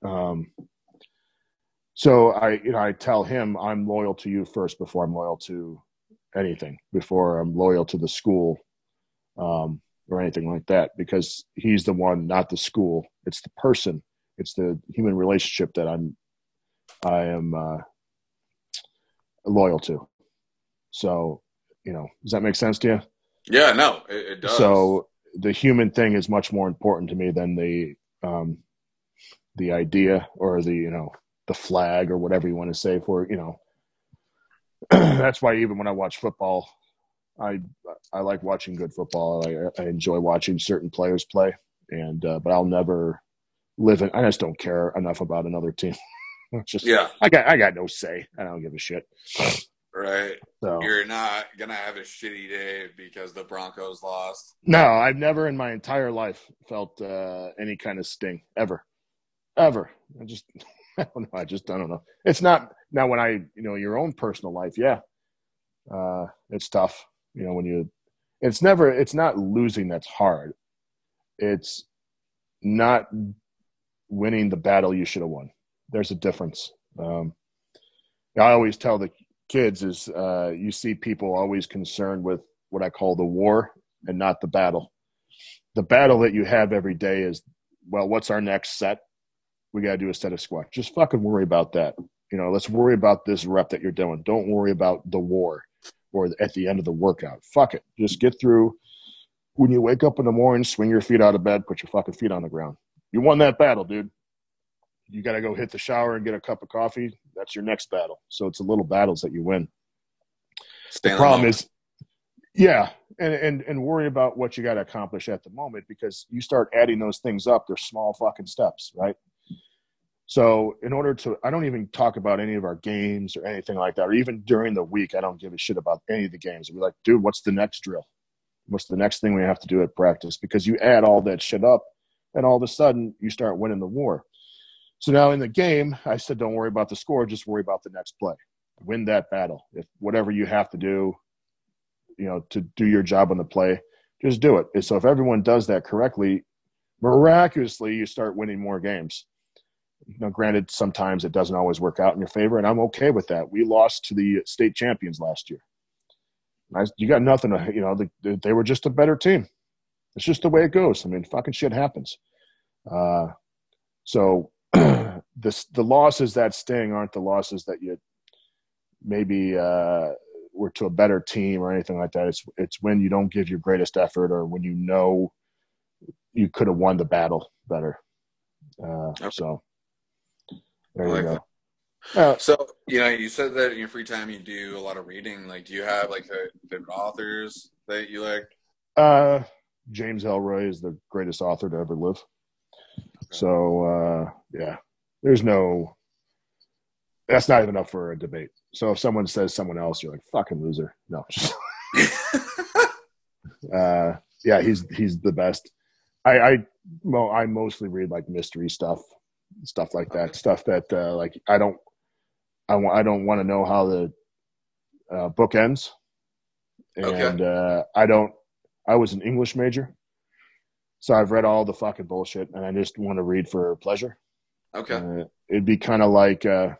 um, so I, you know, I tell him I'm loyal to you first before I'm loyal to anything, before I'm loyal to the school, um, or anything like that, because he's the one, not the school. It's the person. It's the human relationship that I'm, I am uh, loyal to. So, you know, does that make sense to you? yeah, no, it, it does. So the human thing is much more important to me than the um, the idea or the you know the flag or whatever you want to say for you know. [CLEARS THROAT] that's why even when I watch football, I I like watching good football. I, I enjoy watching certain players play, and uh, but I'll never live in. I just don't care enough about another team. [LAUGHS] Just yeah, I got I got no say. I don't give a shit. Right. So You're not gonna have a shitty day because the Broncos lost. No, I've never in my entire life felt uh, any kind of sting ever, ever. I just, [LAUGHS] I don't know. I just, I don't know. It's not now when I, you know, your own personal life. Yeah, uh, it's tough. You know, when you, it's never, it's not losing that's hard. It's not winning the battle you should have won. There's a difference. Um, I always tell the kids is uh, you see people always concerned with what I call the war and not the battle. The battle that you have every day is, well, what's our next set? We got to do a set of squats. Just fucking worry about that. You know, let's worry about this rep that you're doing. Don't worry about the war or at the end of the workout. Fuck it. Just get through. When you wake up in the morning, swing your feet out of bed, put your fucking feet on the ground. You won that battle, dude. You got to go hit the shower and get a cup of coffee. That's your next battle. So it's the little battles that you win. The problem is yeah and, and and worry about what you got to accomplish at the moment because you start adding those things up they're small fucking steps right? So in order to i don't even talk about any of our games or anything like that or even during the week i don't give a shit about any of the games. We're like dude what's the next drill? What's the next thing we have to do at practice? Because you add all that shit up and all of a sudden you start winning the war so now in the game i said don't worry about the score just worry about the next play win that battle. If whatever you have to do, you know, to do your job on the play, just do it. And so if everyone does that correctly, miraculously you start winning more games. Now, granted, sometimes it doesn't always work out in your favor, and I'm okay with that. We lost to the state champions last year. I, you got nothing to, you know, they, they were just a better team. It's just the way it goes. I mean, fucking shit happens. Uh, so [CLEARS THROAT] this, the losses that sting aren't the losses that you maybe uh, were to a better team or anything like that. It's it's when you don't give your greatest effort or when you know you could have won the battle better. Uh, Okay. So there I you go. Uh, So you know, you said that in your free time you do a lot of reading. Like, do you have like a- favorite authors that you like? uh, James Ellroy is the greatest author to ever live. So uh, yeah, there's no. That's not even up for a debate. So if someone says someone else, you're like fucking loser. No, [LAUGHS] [LAUGHS] uh, yeah, he's he's the best. I I well, I mostly read like mystery stuff, stuff like that, stuff that uh, like I don't, I want I don't want to know how the uh, book ends, and Okay. uh, I don't. I was an English major, so I've read all the fucking bullshit, and I just want to read for pleasure. okay. Uh, it'd be kind of like uh,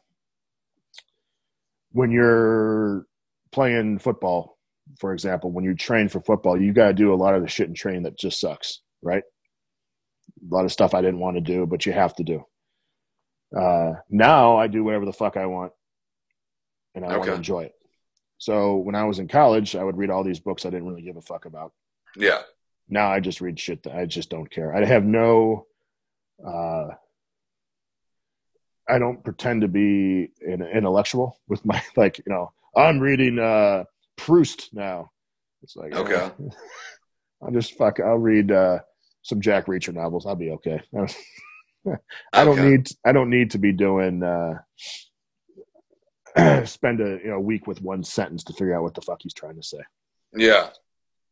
when you're playing football, for example, when you train for football, you got to do a lot of the shit in training that just sucks, right? A lot of stuff I didn't want to do, but you have to do. Uh, now I do whatever the fuck I want, and I want to enjoy it. So when I was in college, I would read all these books I didn't really give a fuck about. Yeah. Now I just read shit that I just don't care. I have no. Uh, I don't pretend to be an intellectual with my [LAUGHS] like you know I'm reading uh, Proust now. It's like Okay. uh, [LAUGHS] I'll just fuck. I'll read uh, some Jack Reacher novels. I'll be okay. [LAUGHS] I don't Okay. need. I don't need to be doing. Uh, [CLEARS THROAT] spend a you know week with one sentence to figure out what the fuck he's trying to say. Yeah.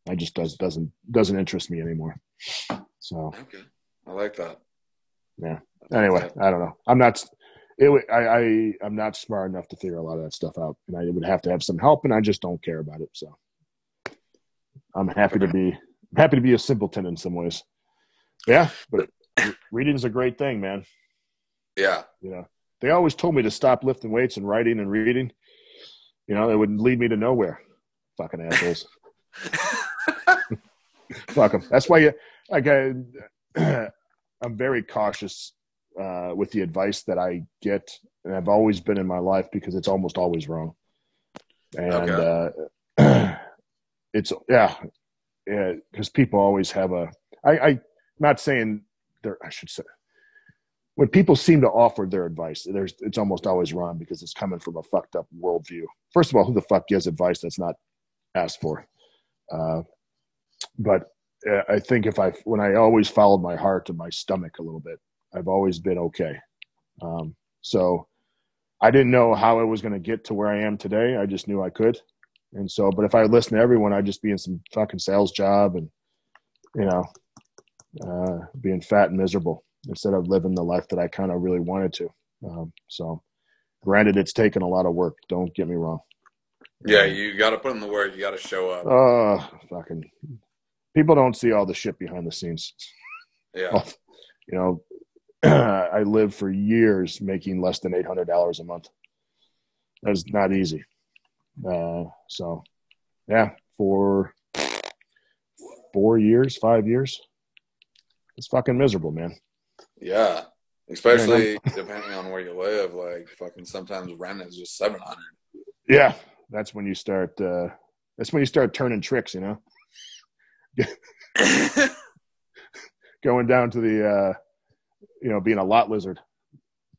I just does doesn't doesn't interest me anymore. So Okay. I like that. Yeah. Anyway, I don't know. I'm not. It. I. I. I'm not smart enough to figure a lot of that stuff out, and I would have to have some help, and I just don't care about it. So, I'm happy to be happy to be a simpleton in some ways. Yeah, but [LAUGHS] reading's a great thing, man. Yeah. You know, they always told me to stop lifting weights and writing and reading. You know, it would lead me to nowhere. Fucking assholes. [LAUGHS] [LAUGHS] Fuck them. That's why you like. I, [CLEARS THROAT] I'm very cautious uh, with the advice that I get, and I've always been in my life because it's almost always wrong. And uh, [CLEARS THROAT] it's yeah, yeah, because people always have a. I, I not saying there. I should say when people seem to offer their advice, there's it's almost always wrong because it's coming from a fucked up worldview. First of all, who the fuck gives advice that's not asked for? Uh, but uh, I think if I when I always followed my heart and my stomach a little bit, I've always been okay. Um, so I didn't know how I was going to get to where I am today. I just knew I could, and so. But if I listened to everyone, I'd just be in some fucking sales job and you know uh, being fat and miserable instead of living the life that I kind of really wanted to. Um, so, granted, it's taken a lot of work. Don't get me wrong. Yeah, you got to put in the work. You got to show up. Uh, fucking people don't see all the shit behind the scenes. Yeah. [LAUGHS] You know, [CLEARS THROAT] I lived for years making less than eight hundred dollars a month. That's not easy. Uh, so, yeah, for four years, five years, it's fucking miserable, man. Yeah. Especially depending on where you live. Like, fucking sometimes rent is just 700 Yeah, that's when you start. Uh, that's when you start turning tricks. You know, [LAUGHS] going down to the, uh, you know, being a lot lizard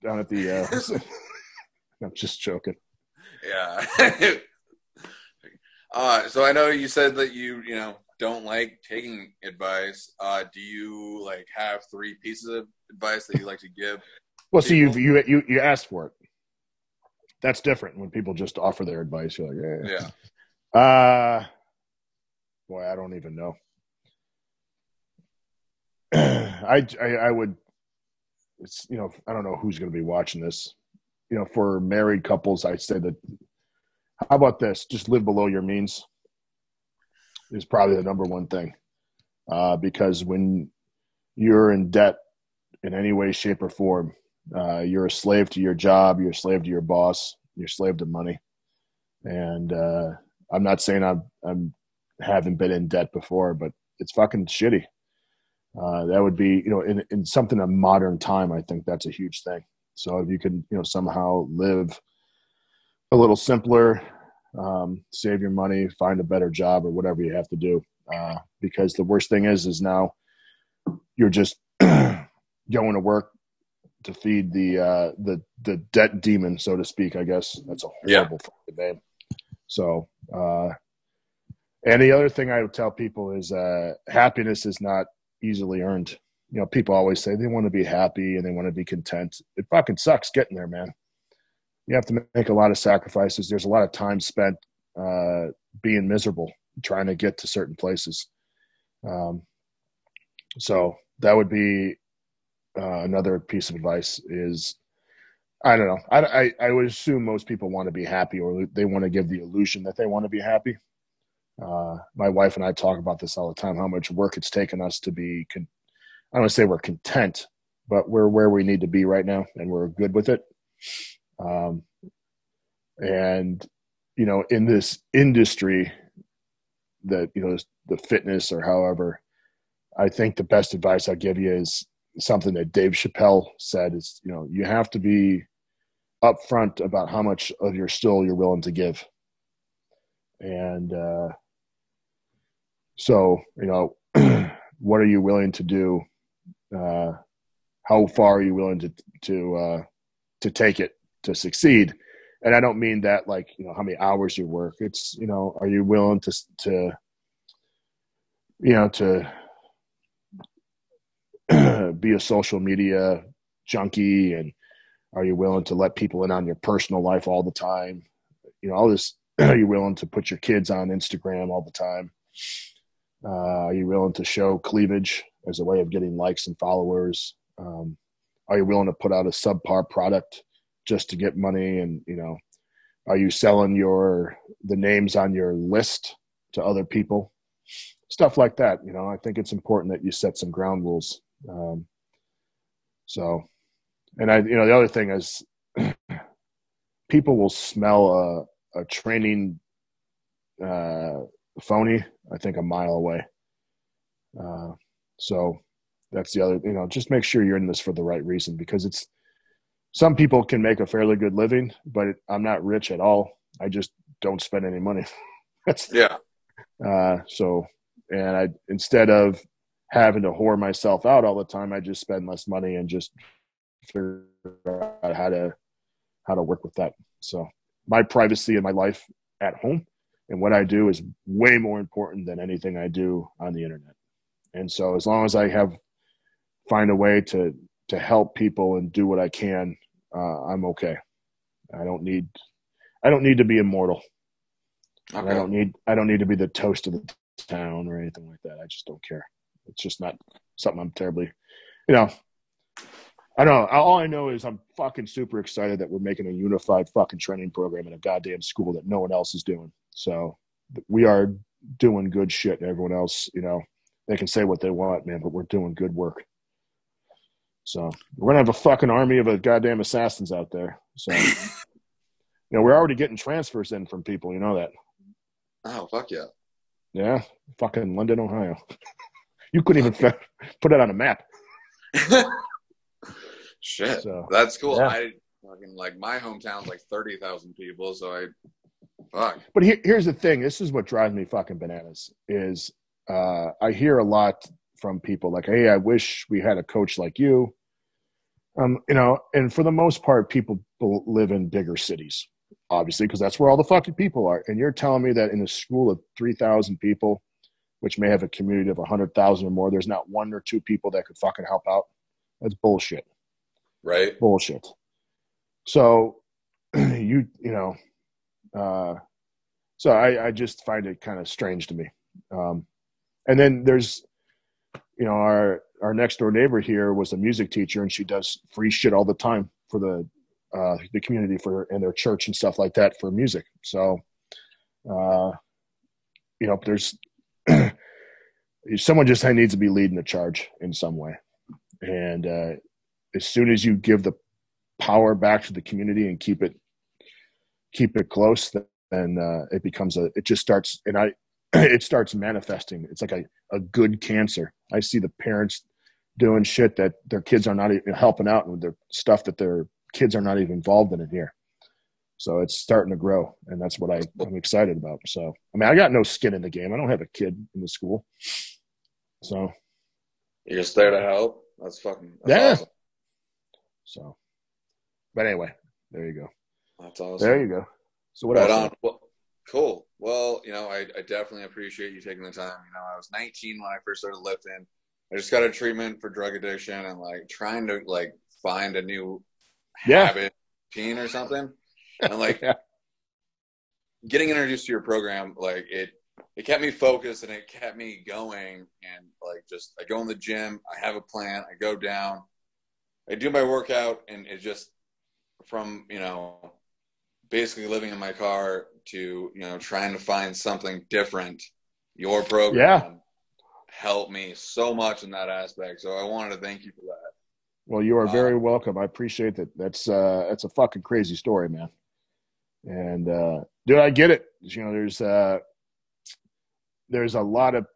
down at the. Uh, [LAUGHS] [LAUGHS] I'm just joking. Yeah. uh, so I know you said that you, you know, don't like taking advice. Uh, do you like have three pieces of advice that you like to give? Well, see, you you you you asked for it. That's different when people just offer their advice. You're like, Yeah. yeah. Uh, boy, I don't even know. [CLEARS THROAT] I, I I would. It's you know I don't know who's going to be watching this. You know, for married couples, I'd say that. How about this? Just live below your means. Is probably the number one thing, uh, because when you're in debt in any way, shape, or form, uh, you're a slave to your job. You're a slave to your boss. You're a slave to money. And uh, I'm not saying I'm I'm haven't been in debt before, but it's fucking shitty. Uh, that would be you know in in something of modern time. I think that's a huge thing. So if you can you know somehow live a little simpler, um, save your money, find a better job or whatever you have to do, uh, because the worst thing is is now you're just [CLEARS THROAT] going to work to feed the uh, the the debt demon, so to speak. I guess that's a Yeah. horrible fucking name. So, uh, and the other thing I would tell people is uh, happiness is not easily earned. You know, people always say they want to be happy and they want to be content. It fucking sucks getting there, man. You have to make a lot of sacrifices. There's a lot of time spent uh, being miserable, trying to get to certain places. Um, so that would be uh, another piece of advice is I don't know. I, I, I would assume most people want to be happy or they want to give the illusion that they want to be happy. Uh, my wife and I talk about this all the time, how much work it's taken us to be, con- I don't want to say we're content, but we're where we need to be right now and we're good with it. Um, and, you know, in this industry that, you know, the fitness or however, I think the best advice I'll give you is something that Dave Chappelle said is, you know, you have to be upfront about how much of your still you're willing to give. And uh, so, you know, [CLEARS THROAT] what are you willing to do? Uh, how far are you willing to to uh, to take it to succeed? And I don't mean that like you know how many hours you work. It's you know, are you willing to to you know to [CLEARS THROAT] be a social media junkie and are you willing to let people in on your personal life all the time you know all this [CLEARS THROAT] are you willing to put your kids on instagram all the time uh, are you willing to show cleavage as a way of getting likes and followers? Um, are you willing to put out a subpar product just to get money? And you know, are you selling your the names on your list to other people? Stuff like that. You know, I think it's important that you set some ground rules. Um, so, and I, you know, the other thing is, [CLEARS THROAT] people will smell a, training uh, phony. I think a mile away. Uh, so that's the other. You know, just make sure you're in this for the right reason because it's some people can make a fairly good living, but I'm not rich at all. I just don't spend any money. [LAUGHS] that's Yeah. uh, so, and I instead of having to whore myself out all the time, I just spend less money and just figure out how to how to work with that. So, my privacy and my life at home and what I do is way more important than anything I do on the internet. And so, as long as I have find a way to to help people and do what I can, uh, I'm okay. I don't need I don't need to be immortal. And I don't need I don't need to be the toast of the town or anything like that. I just don't care. It's just not something I'm terribly, you know. I don't know. All I know is I'm fucking super excited that we're making a unified fucking training program in a goddamn school that no one else is doing. So we are doing good shit. And everyone else, you know, they can say what they want, man, but we're doing good work. So we're gonna have a fucking army of a goddamn assassins out there. So [LAUGHS] you know, we're already getting transfers in from people. You know that. Oh fuck yeah. Yeah, fucking London, Ohio. [LAUGHS] you couldn't even [LAUGHS] put it on a map. Shit. So That's cool. Yeah. I fucking like my hometown's like thirty thousand people, so I fuck. but here, here's the thing. This is what drives me fucking bananas. Is uh, I hear a lot from people like, "Hey, I wish we had a coach like you." Um, you know, and for the most part, people live in bigger cities, obviously, because that's where all the fucking people are. And you're telling me that in a school of three thousand people, which may have a community of hundred thousand or more, there's not one or two people that could fucking help out. That's bullshit. Right? bullshit. So [CLEARS THROAT] you you know, uh, so I, I just find it kind of strange to me. Um, and then there's, you know, our our next door neighbor here was a music teacher, and she does free shit all the time for the uh, the community for and their church and stuff like that for music. So, uh, you know, there's [CLEARS THROAT] someone just needs to be leading the charge in some way, and uh, as soon as you give the power back to the community and keep it keep it close then uh, it becomes a it just starts and i [CLEARS THROAT] it starts manifesting. It's like a, a good cancer. I see the parents doing shit that their kids are not even helping out with their stuff that their kids are not even involved in it here. So it's starting to grow and that's what I, i'm excited about. So i mean i got no skin in the game. I don't have a kid in the school. So. You're just there to help. That's fucking that's Yeah. awesome. So but anyway there you go That's awesome. there you go so what right else on. Well, cool. Well, you know, I, I definitely appreciate you taking the time. You know, I was 19 when I first started lifting. I just got a treatment for drug addiction and like trying to like find a new Yeah. habit, routine or something. And like [LAUGHS] Yeah. getting introduced to your program, like it, it kept me focused and it kept me going. And like just, I go in the gym, I have a plan, I go down, I do my workout, and it just from you know basically living in my car to you know trying to find something different. Your program Yeah. helped me so much in that aspect. So I wanted to thank you for that. Well, you are Wow. very welcome. I appreciate that. That's uh that's a fucking crazy story, man. And uh dude, I get it. You know, there's uh there's a lot of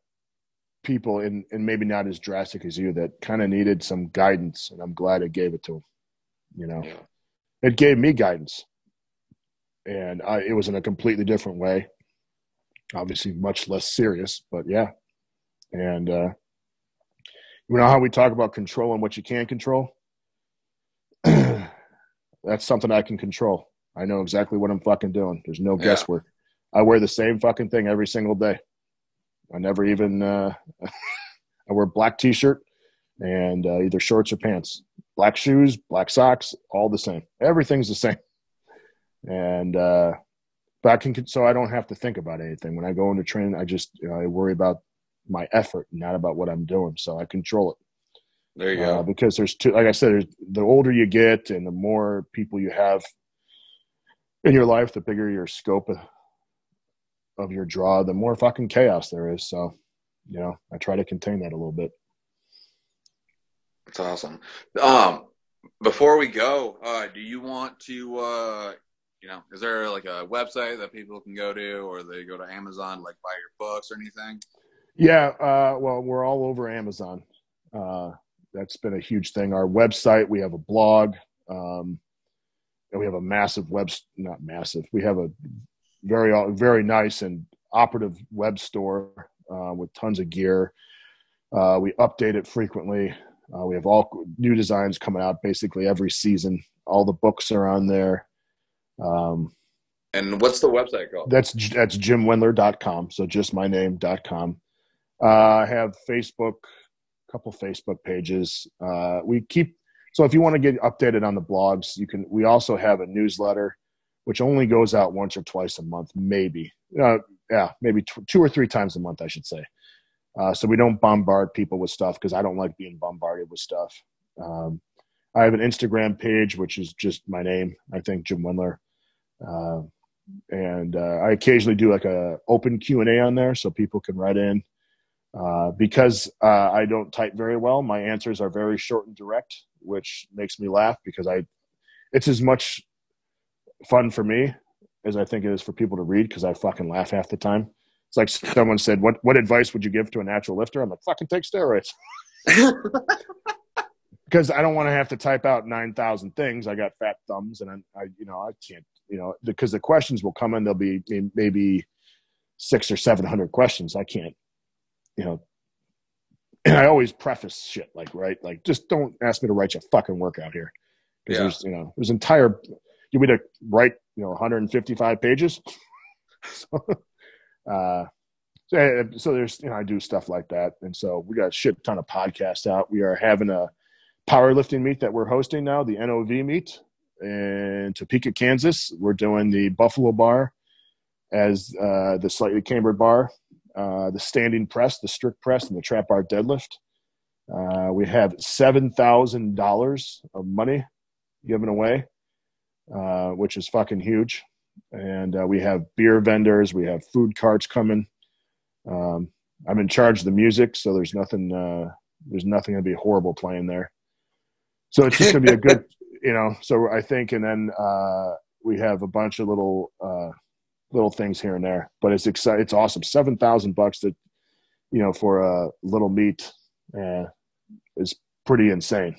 people and and maybe not as drastic as you that kind of needed some guidance and I'm glad it gave it to them. You know. Yeah. It gave me guidance. And I it was in a completely different way. Obviously much less serious, but yeah. And uh you know how we talk about controlling what you can't control? [CLEARS THROAT] That's something I can control. I know exactly what I'm fucking doing. There's no Yeah. guesswork. I wear the same fucking thing every single day. I never even uh [LAUGHS] I wear black t-shirt and uh, either shorts or pants. Black shoes, black socks, all the same. Everything's the same. And uh but I can so I don't have to think about anything. When I go into training, I just you know, I worry about my effort, not about what I'm doing. So I control it. There you Uh, go. because there's two, like I said, the older you get and the more people you have in your life, the bigger your scope of, your draw, the more fucking chaos there is. So, you know, I try to contain that a little bit. That's awesome. Um, before we go, uh, do you want to, uh, you know, is there like a website that people can go to, or they go to Amazon, like buy your books or anything? Yeah, uh, well, we're all over Amazon. Uh, that's been a huge thing. Our website, we have a blog, um, and we have a massive web, not massive. We have a very, very nice and operative web store uh, with tons of gear. Uh, we update it frequently. Uh, we have all new designs coming out basically every season. All the books are on there. Um, And what's the website called? that's that's jimwendler.com. So just my name.com. Uh, I have Facebook, a couple Facebook pages. Uh, we keep so if you want to get updated on the blogs, you can. We also have a newsletter, which only goes out once or twice a month, maybe. Uh, yeah, maybe tw- two or three times a month, I should say. Uh, so we don't bombard people with stuff because I don't like being bombarded with stuff. Um, I have an Instagram page, which is just my name. I think Jim Wendler. Uh, and uh, I occasionally do like a open Q and A on there, so people can write in. Uh, because uh, I don't type very well, my answers are very short and direct, which makes me laugh because I, it's as much fun for me as I think it is for people to read because I fucking laugh half the time. It's like someone said, "What what advice would you give to a natural lifter?" I'm like, "Fucking take steroids," [LAUGHS] [LAUGHS] because I don't want to have to type out nine thousand things. I got fat thumbs, and I, I, you know, I can't, you know, because the questions will come in. There'll be maybe six or seven hundred questions. I can't, you know. And [CLEARS THROAT] I always preface shit like, right, like just don't ask me to write you a fucking workout here, because Yeah. there's, you know, there's entire. You me to write, you know, 155 pages. [LAUGHS] so, uh, so, there's, you know, I do stuff like that, and so we got a shit ton of podcasts out. We are having a powerlifting meet that we're hosting now, the NOV meet in Topeka, Kansas. We're doing the Buffalo Bar as uh, the slightly cambered bar, uh, the standing press, the strict press, and the trap bar deadlift. Uh, we have seven thousand dollars of money given away, uh, which is fucking huge. And uh, we have beer vendors, we have food carts coming. Um, I'm in charge of the music, so there's nothing. Uh, there's nothing going to be horrible playing there. So it's just going to be a good, [LAUGHS] you know. So I think, and then uh, we have a bunch of little uh, little things here and there. But it's exciting. It's awesome. Seven thousand bucks that you know for a little meat uh, is pretty insane.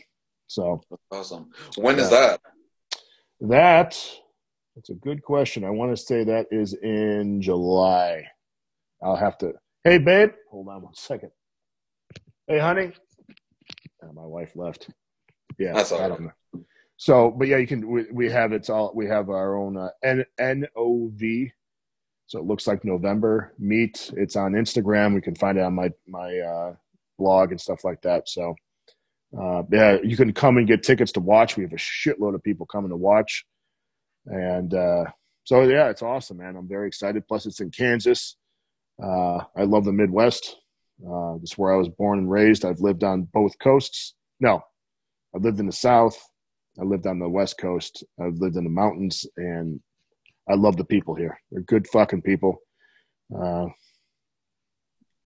So awesome. When is that? That that's a good question. I want to say that is in July. I'll have to. Hey, babe, hold on one second. Hey, honey. Oh, my wife left. Yeah, That's all I don't know. So, but yeah, you can. We, we have it's all. We have our own uh, N N O V. So it looks like November meet. It's on Instagram. We can find it on my my uh, blog and stuff like that. So, uh, yeah, you can come and get tickets to watch. We have a shitload of people coming to watch, and uh, so yeah, it's awesome, man. I'm very excited. Plus, it's in Kansas. Uh, I love the Midwest. Uh, this is where I was born and raised. I've lived on both coasts. No, I've lived in the South. I lived on the West Coast. I've lived in the mountains, and I love the people here. They're good fucking people. Uh,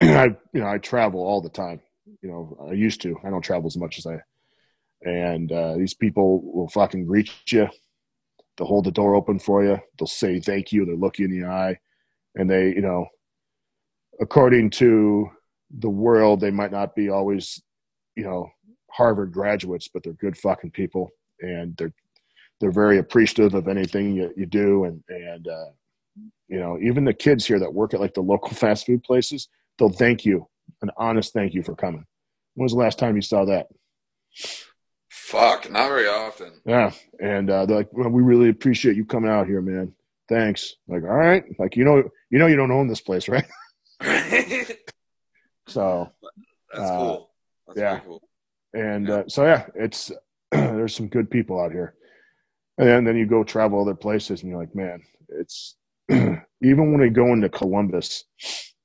[CLEARS THROAT] I, you know, I travel all the time. You know, I used to. I don't travel as much as I. And uh, these people will fucking greet you. They'll hold the door open for you. They'll say thank you. They'll look you in the eye, and they, you know, according to the world, they might not be always, you know, Harvard graduates, but they're good fucking people, and they're they're very appreciative of anything you, you do, and and uh, you know, even the kids here that work at like the local [LAUGHS] fast food places, they'll thank you, an honest thank you for coming. When was the last time you saw that? Fuck, not very often. Yeah, and uh, they're like, well, we really appreciate you coming out here, man. Thanks. Like, all right, like you know, you know, you don't own this place, right? [LAUGHS] [LAUGHS] That's So, Uh, cool. That's yeah. cool. and Yeah. uh, so yeah, it's [CLEARS THROAT] there's some good people out here, and then, then you go travel other places, and you're like, man, it's [CLEARS THROAT] even when we go into Columbus,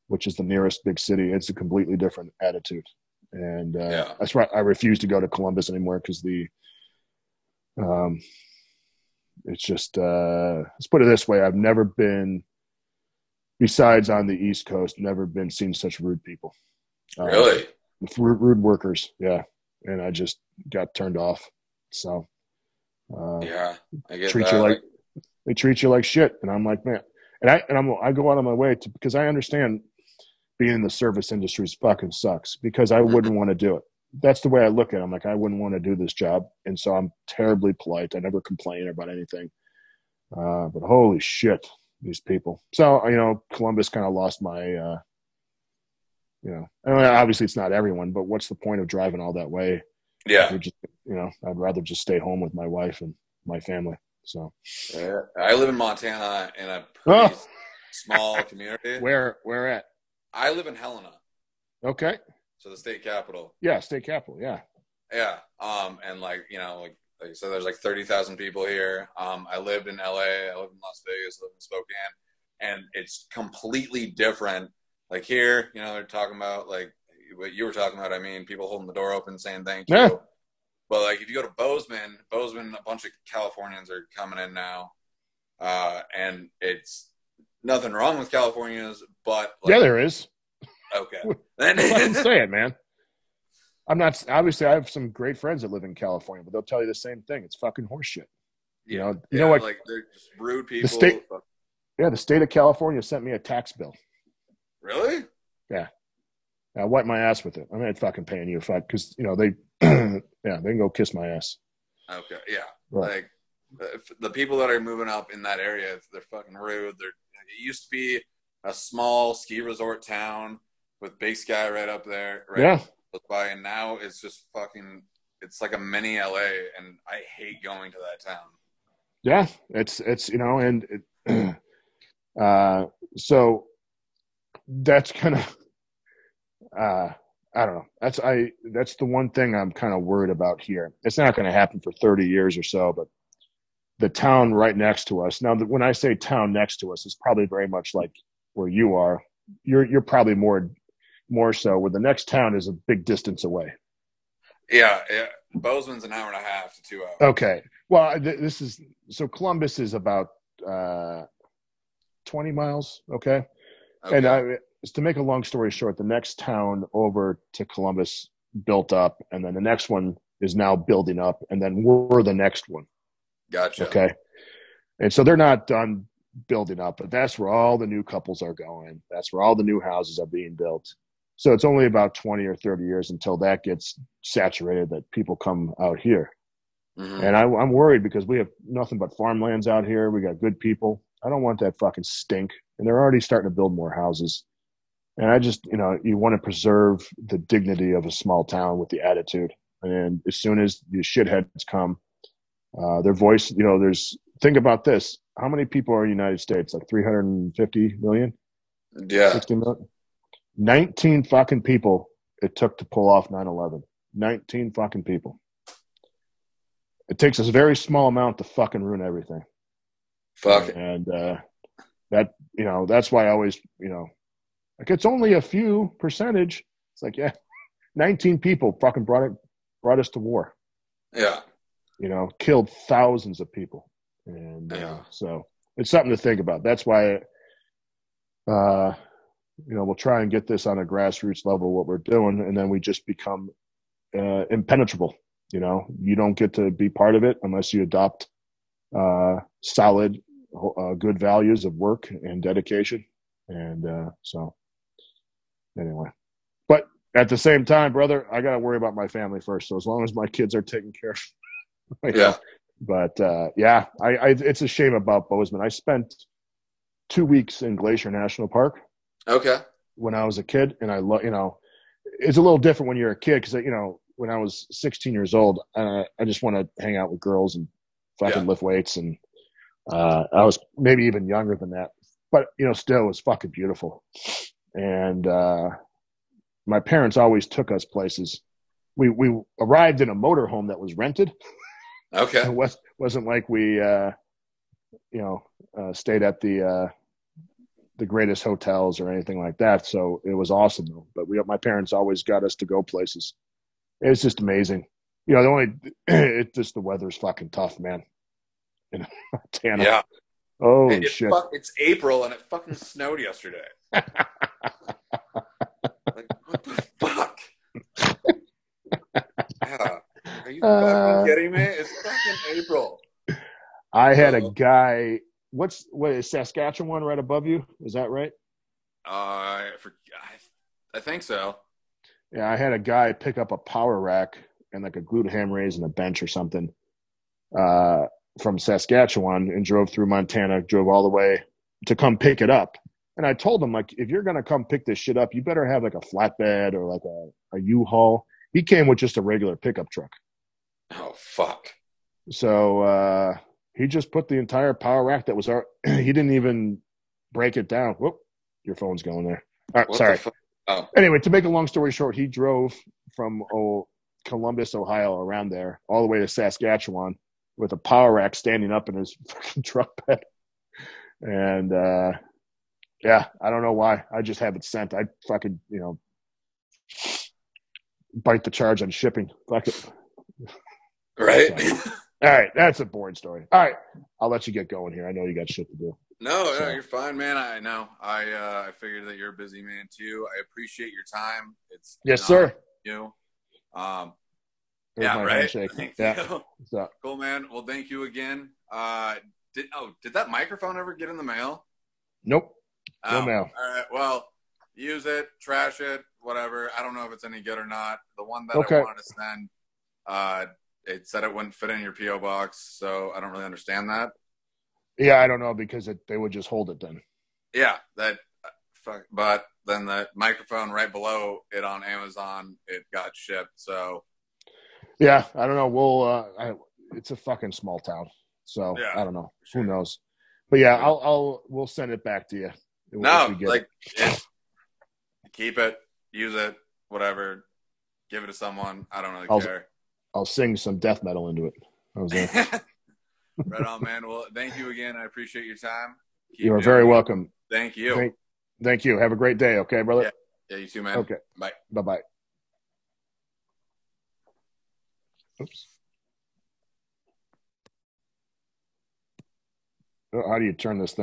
which is the nearest big city. It's a completely different attitude, and uh, Yeah. that's why I refuse to go to Columbus anymore because the um, it's just uh, let's put it this way: I've never been, besides on the East Coast, never been seen such rude people. Uh, Really? rude, rude workers, yeah, and I just got turned off. So. Uh, Yeah, I get treat that. you like they treat you like shit and i'm like man and i and i'm i go out of my way to because i understand being in the service industry fucking sucks because i wouldn't want to do it. That's the way i look at it. I'm like i wouldn't want to do this job. And so i'm terribly polite. I never complain about anything. Uh, but holy shit these people. So you know columbus kind of lost my uh you know I mean, obviously it's not everyone but what's the point of driving all that way? Yeah, just, you know i'd rather just stay home with my wife and my family so. Yeah. I live in Montana in a pretty Oh. small [LAUGHS] community. where where at I live in Helena, Okay. so the state capital. Yeah, state capital. Yeah. Yeah. Um, and like, you know, like, like said, there's like 30,000 people here. Um, I lived in LA, I lived in Las Vegas, I lived in Spokane, and it's completely different. Like here, you know, they're talking about like what you were talking about. I mean, people holding the door open saying thank you. Yeah. But like, if you go to Bozeman, Bozeman, a bunch of Californians are coming in now. Uh, and it's nothing wrong with Californians, but like, yeah, there is. okay. [LAUGHS] Then say it, man. [LAUGHS] I'm not obviously I have some great friends that live in California, but they'll tell you the same thing. It's fucking horseshit. You know, you know what? Like they're just rude people. state- Yeah, the state of California sent me a tax bill. Really? Yeah. I wiped my ass with it. I'm not fucking paying you if I because you know they [CLEARS THROAT] yeah, they can go kiss my ass. Okay. Yeah. Right. Like uh, if the people that are moving up in that area, they're fucking rude. They're. It used to be a small ski resort town with Big Sky right up there, right Yeah. by, and now it's just fucking. It's like a mini LA, and I hate going to that town. Yeah, it's it's you know, and it, [CLEARS THROAT] uh, so that's kind of uh, I don't know. That's I that's the one thing I'm kind of worried about here. It's not going to happen for 30 years or so, but the town right next to us. Now, when I say town next to us, it's probably very much like where you are. You're you're probably more more so. Where the next town is a big distance away. Yeah, yeah. Bozeman's an hour and a half to two hours. Okay. Well, th- this is so Columbus is about uh, 20 miles. Okay. Okay. And I, to make a long story short, the next town over to Columbus built up, and then the next one is now building up, and then we're the next one. Gotcha. Okay. And so they're not done building up, but that's where all the new couples are going. That's where all the new houses are being built. So it's only about 20 or 30 years until that gets saturated that people come out here. Mhm. And I, I'm worried because we have nothing but farmlands out here. We got good people. I don't want that fucking stink. And they're already starting to build more houses. And I just, you know, you want to preserve the dignity of a small town with the attitude. And as soon as the shitheads come, uh, their voice, you know, there's, think about this. How many people are in the United States? Like 350 million, Yeah. 60 million? 19 fucking people it took to pull off 9 11. 19 fucking people. It takes a very small amount to fucking ruin everything. Fuck. it. And uh, that, you know, that's why I always, you know, like it's only a few percentage. It's like, yeah, [LAUGHS] 19 people fucking brought it, brought us to war, Yeah. You know, killed thousands of people. And uh, so it's something to think about. That's why, uh, you know, we'll try and get this on a grassroots level, what we're doing, and then we just become uh, impenetrable. You know, you don't get to be part of it unless you adopt uh, solid, uh, good values of work and dedication. And uh, so, anyway, but at the same time, brother, I got to worry about my family first. So as long as my kids are taken care of, [LAUGHS] Yeah. but uh, yeah, I, I it's a shame about Bozeman. I spent two weeks in Glacier National Park Okay. when I was a kid, and I love you know, it's a little different when you're a kid because you know when I was 16 years old, uh, I just want to hang out with girls and fucking Yeah. lift weights, and uh, I was maybe even younger than that, but you know, still it was fucking beautiful, and uh, my parents always took us places. We we arrived in a motorhome that was rented. Okay. It was wasn't like we uh, you know uh, stayed at the uh, the greatest hotels or anything like that. So it was awesome though. But we, my parents always got us to go places. It's just amazing. You know, the only, [CLEARS THROAT] it just, the weather's fucking tough, man. [LAUGHS] In Montana. Yeah. Oh It- it's, shit. fuck- it's April and it fucking snowed yesterday. [LAUGHS] Like, what the fuck? yeah. Are you Uh, fucking kidding me? It's fucking April. [LAUGHS] I had a guy, what's, what is Saskatchewan right above you? Is that right? Uh, I, for, I, I think so. Yeah, I had a guy pick up a power rack and like a glute ham raise and a bench or something uh, from Saskatchewan and drove through Montana, drove all the way to come pick it up. And I told him, like, if you're going to come pick this shit up, you better have like a flatbed or like a, a U-Haul. He came with just a regular pickup truck. Oh fuck. So uh, he just put the entire power rack that was our, [CLEARS THROAT] he didn't even break it down. Whoop, your phone's going there. All right, What sorry? Oh, anyway, to make a long story short, he drove from oh, Columbus, Ohio, around there, all the way to Saskatchewan with a power rack standing up in his [LAUGHS] fucking truck bed. And uh, yeah, I don't know why. I just have it sent. I fucking, you know, bite the charge on shipping. Fuck it. Right? All right, that's a boring story. All right, I'll let you get going here. I know you got shit to do. no, no, you're fine, man. I know. I uh, I figured that you're a busy man too. I appreciate your time. It's Yes, sir. You. Um, There's yeah, right. [LAUGHS] Thank Yeah. you. Cool, man. Well, thank you again. Uh, did oh, did that microphone ever get in the mail? nope. No Oh, mail. All right. Well, use it, trash it, whatever. I don't know if it's any good or not. The one that Okay. I wanted to send, uh, it said it wouldn't fit in your PO box, so I don't really understand that. Yeah, I don't know because it, they would just hold it then. Yeah, that. but then the microphone right below it on Amazon, it got shipped. So Yeah, I don't know. We'll. Uh, I, it's a fucking small town, so Yeah, I don't know. sure. Who knows? But yeah, I'll. I'll. We'll send it back to you. no, like it, keep it, use it, whatever. Give it to someone. I don't really I'll- care. I'll sing some death metal into it. [LAUGHS] Right on, man. Well, thank you again. I appreciate your time. Keep you are very it. welcome. Thank you. Thank, thank you. Have a great day. Okay, brother. Yeah. yeah, you too, man. Okay. Bye. Bye bye. Oops. Oh, How do you turn this thing?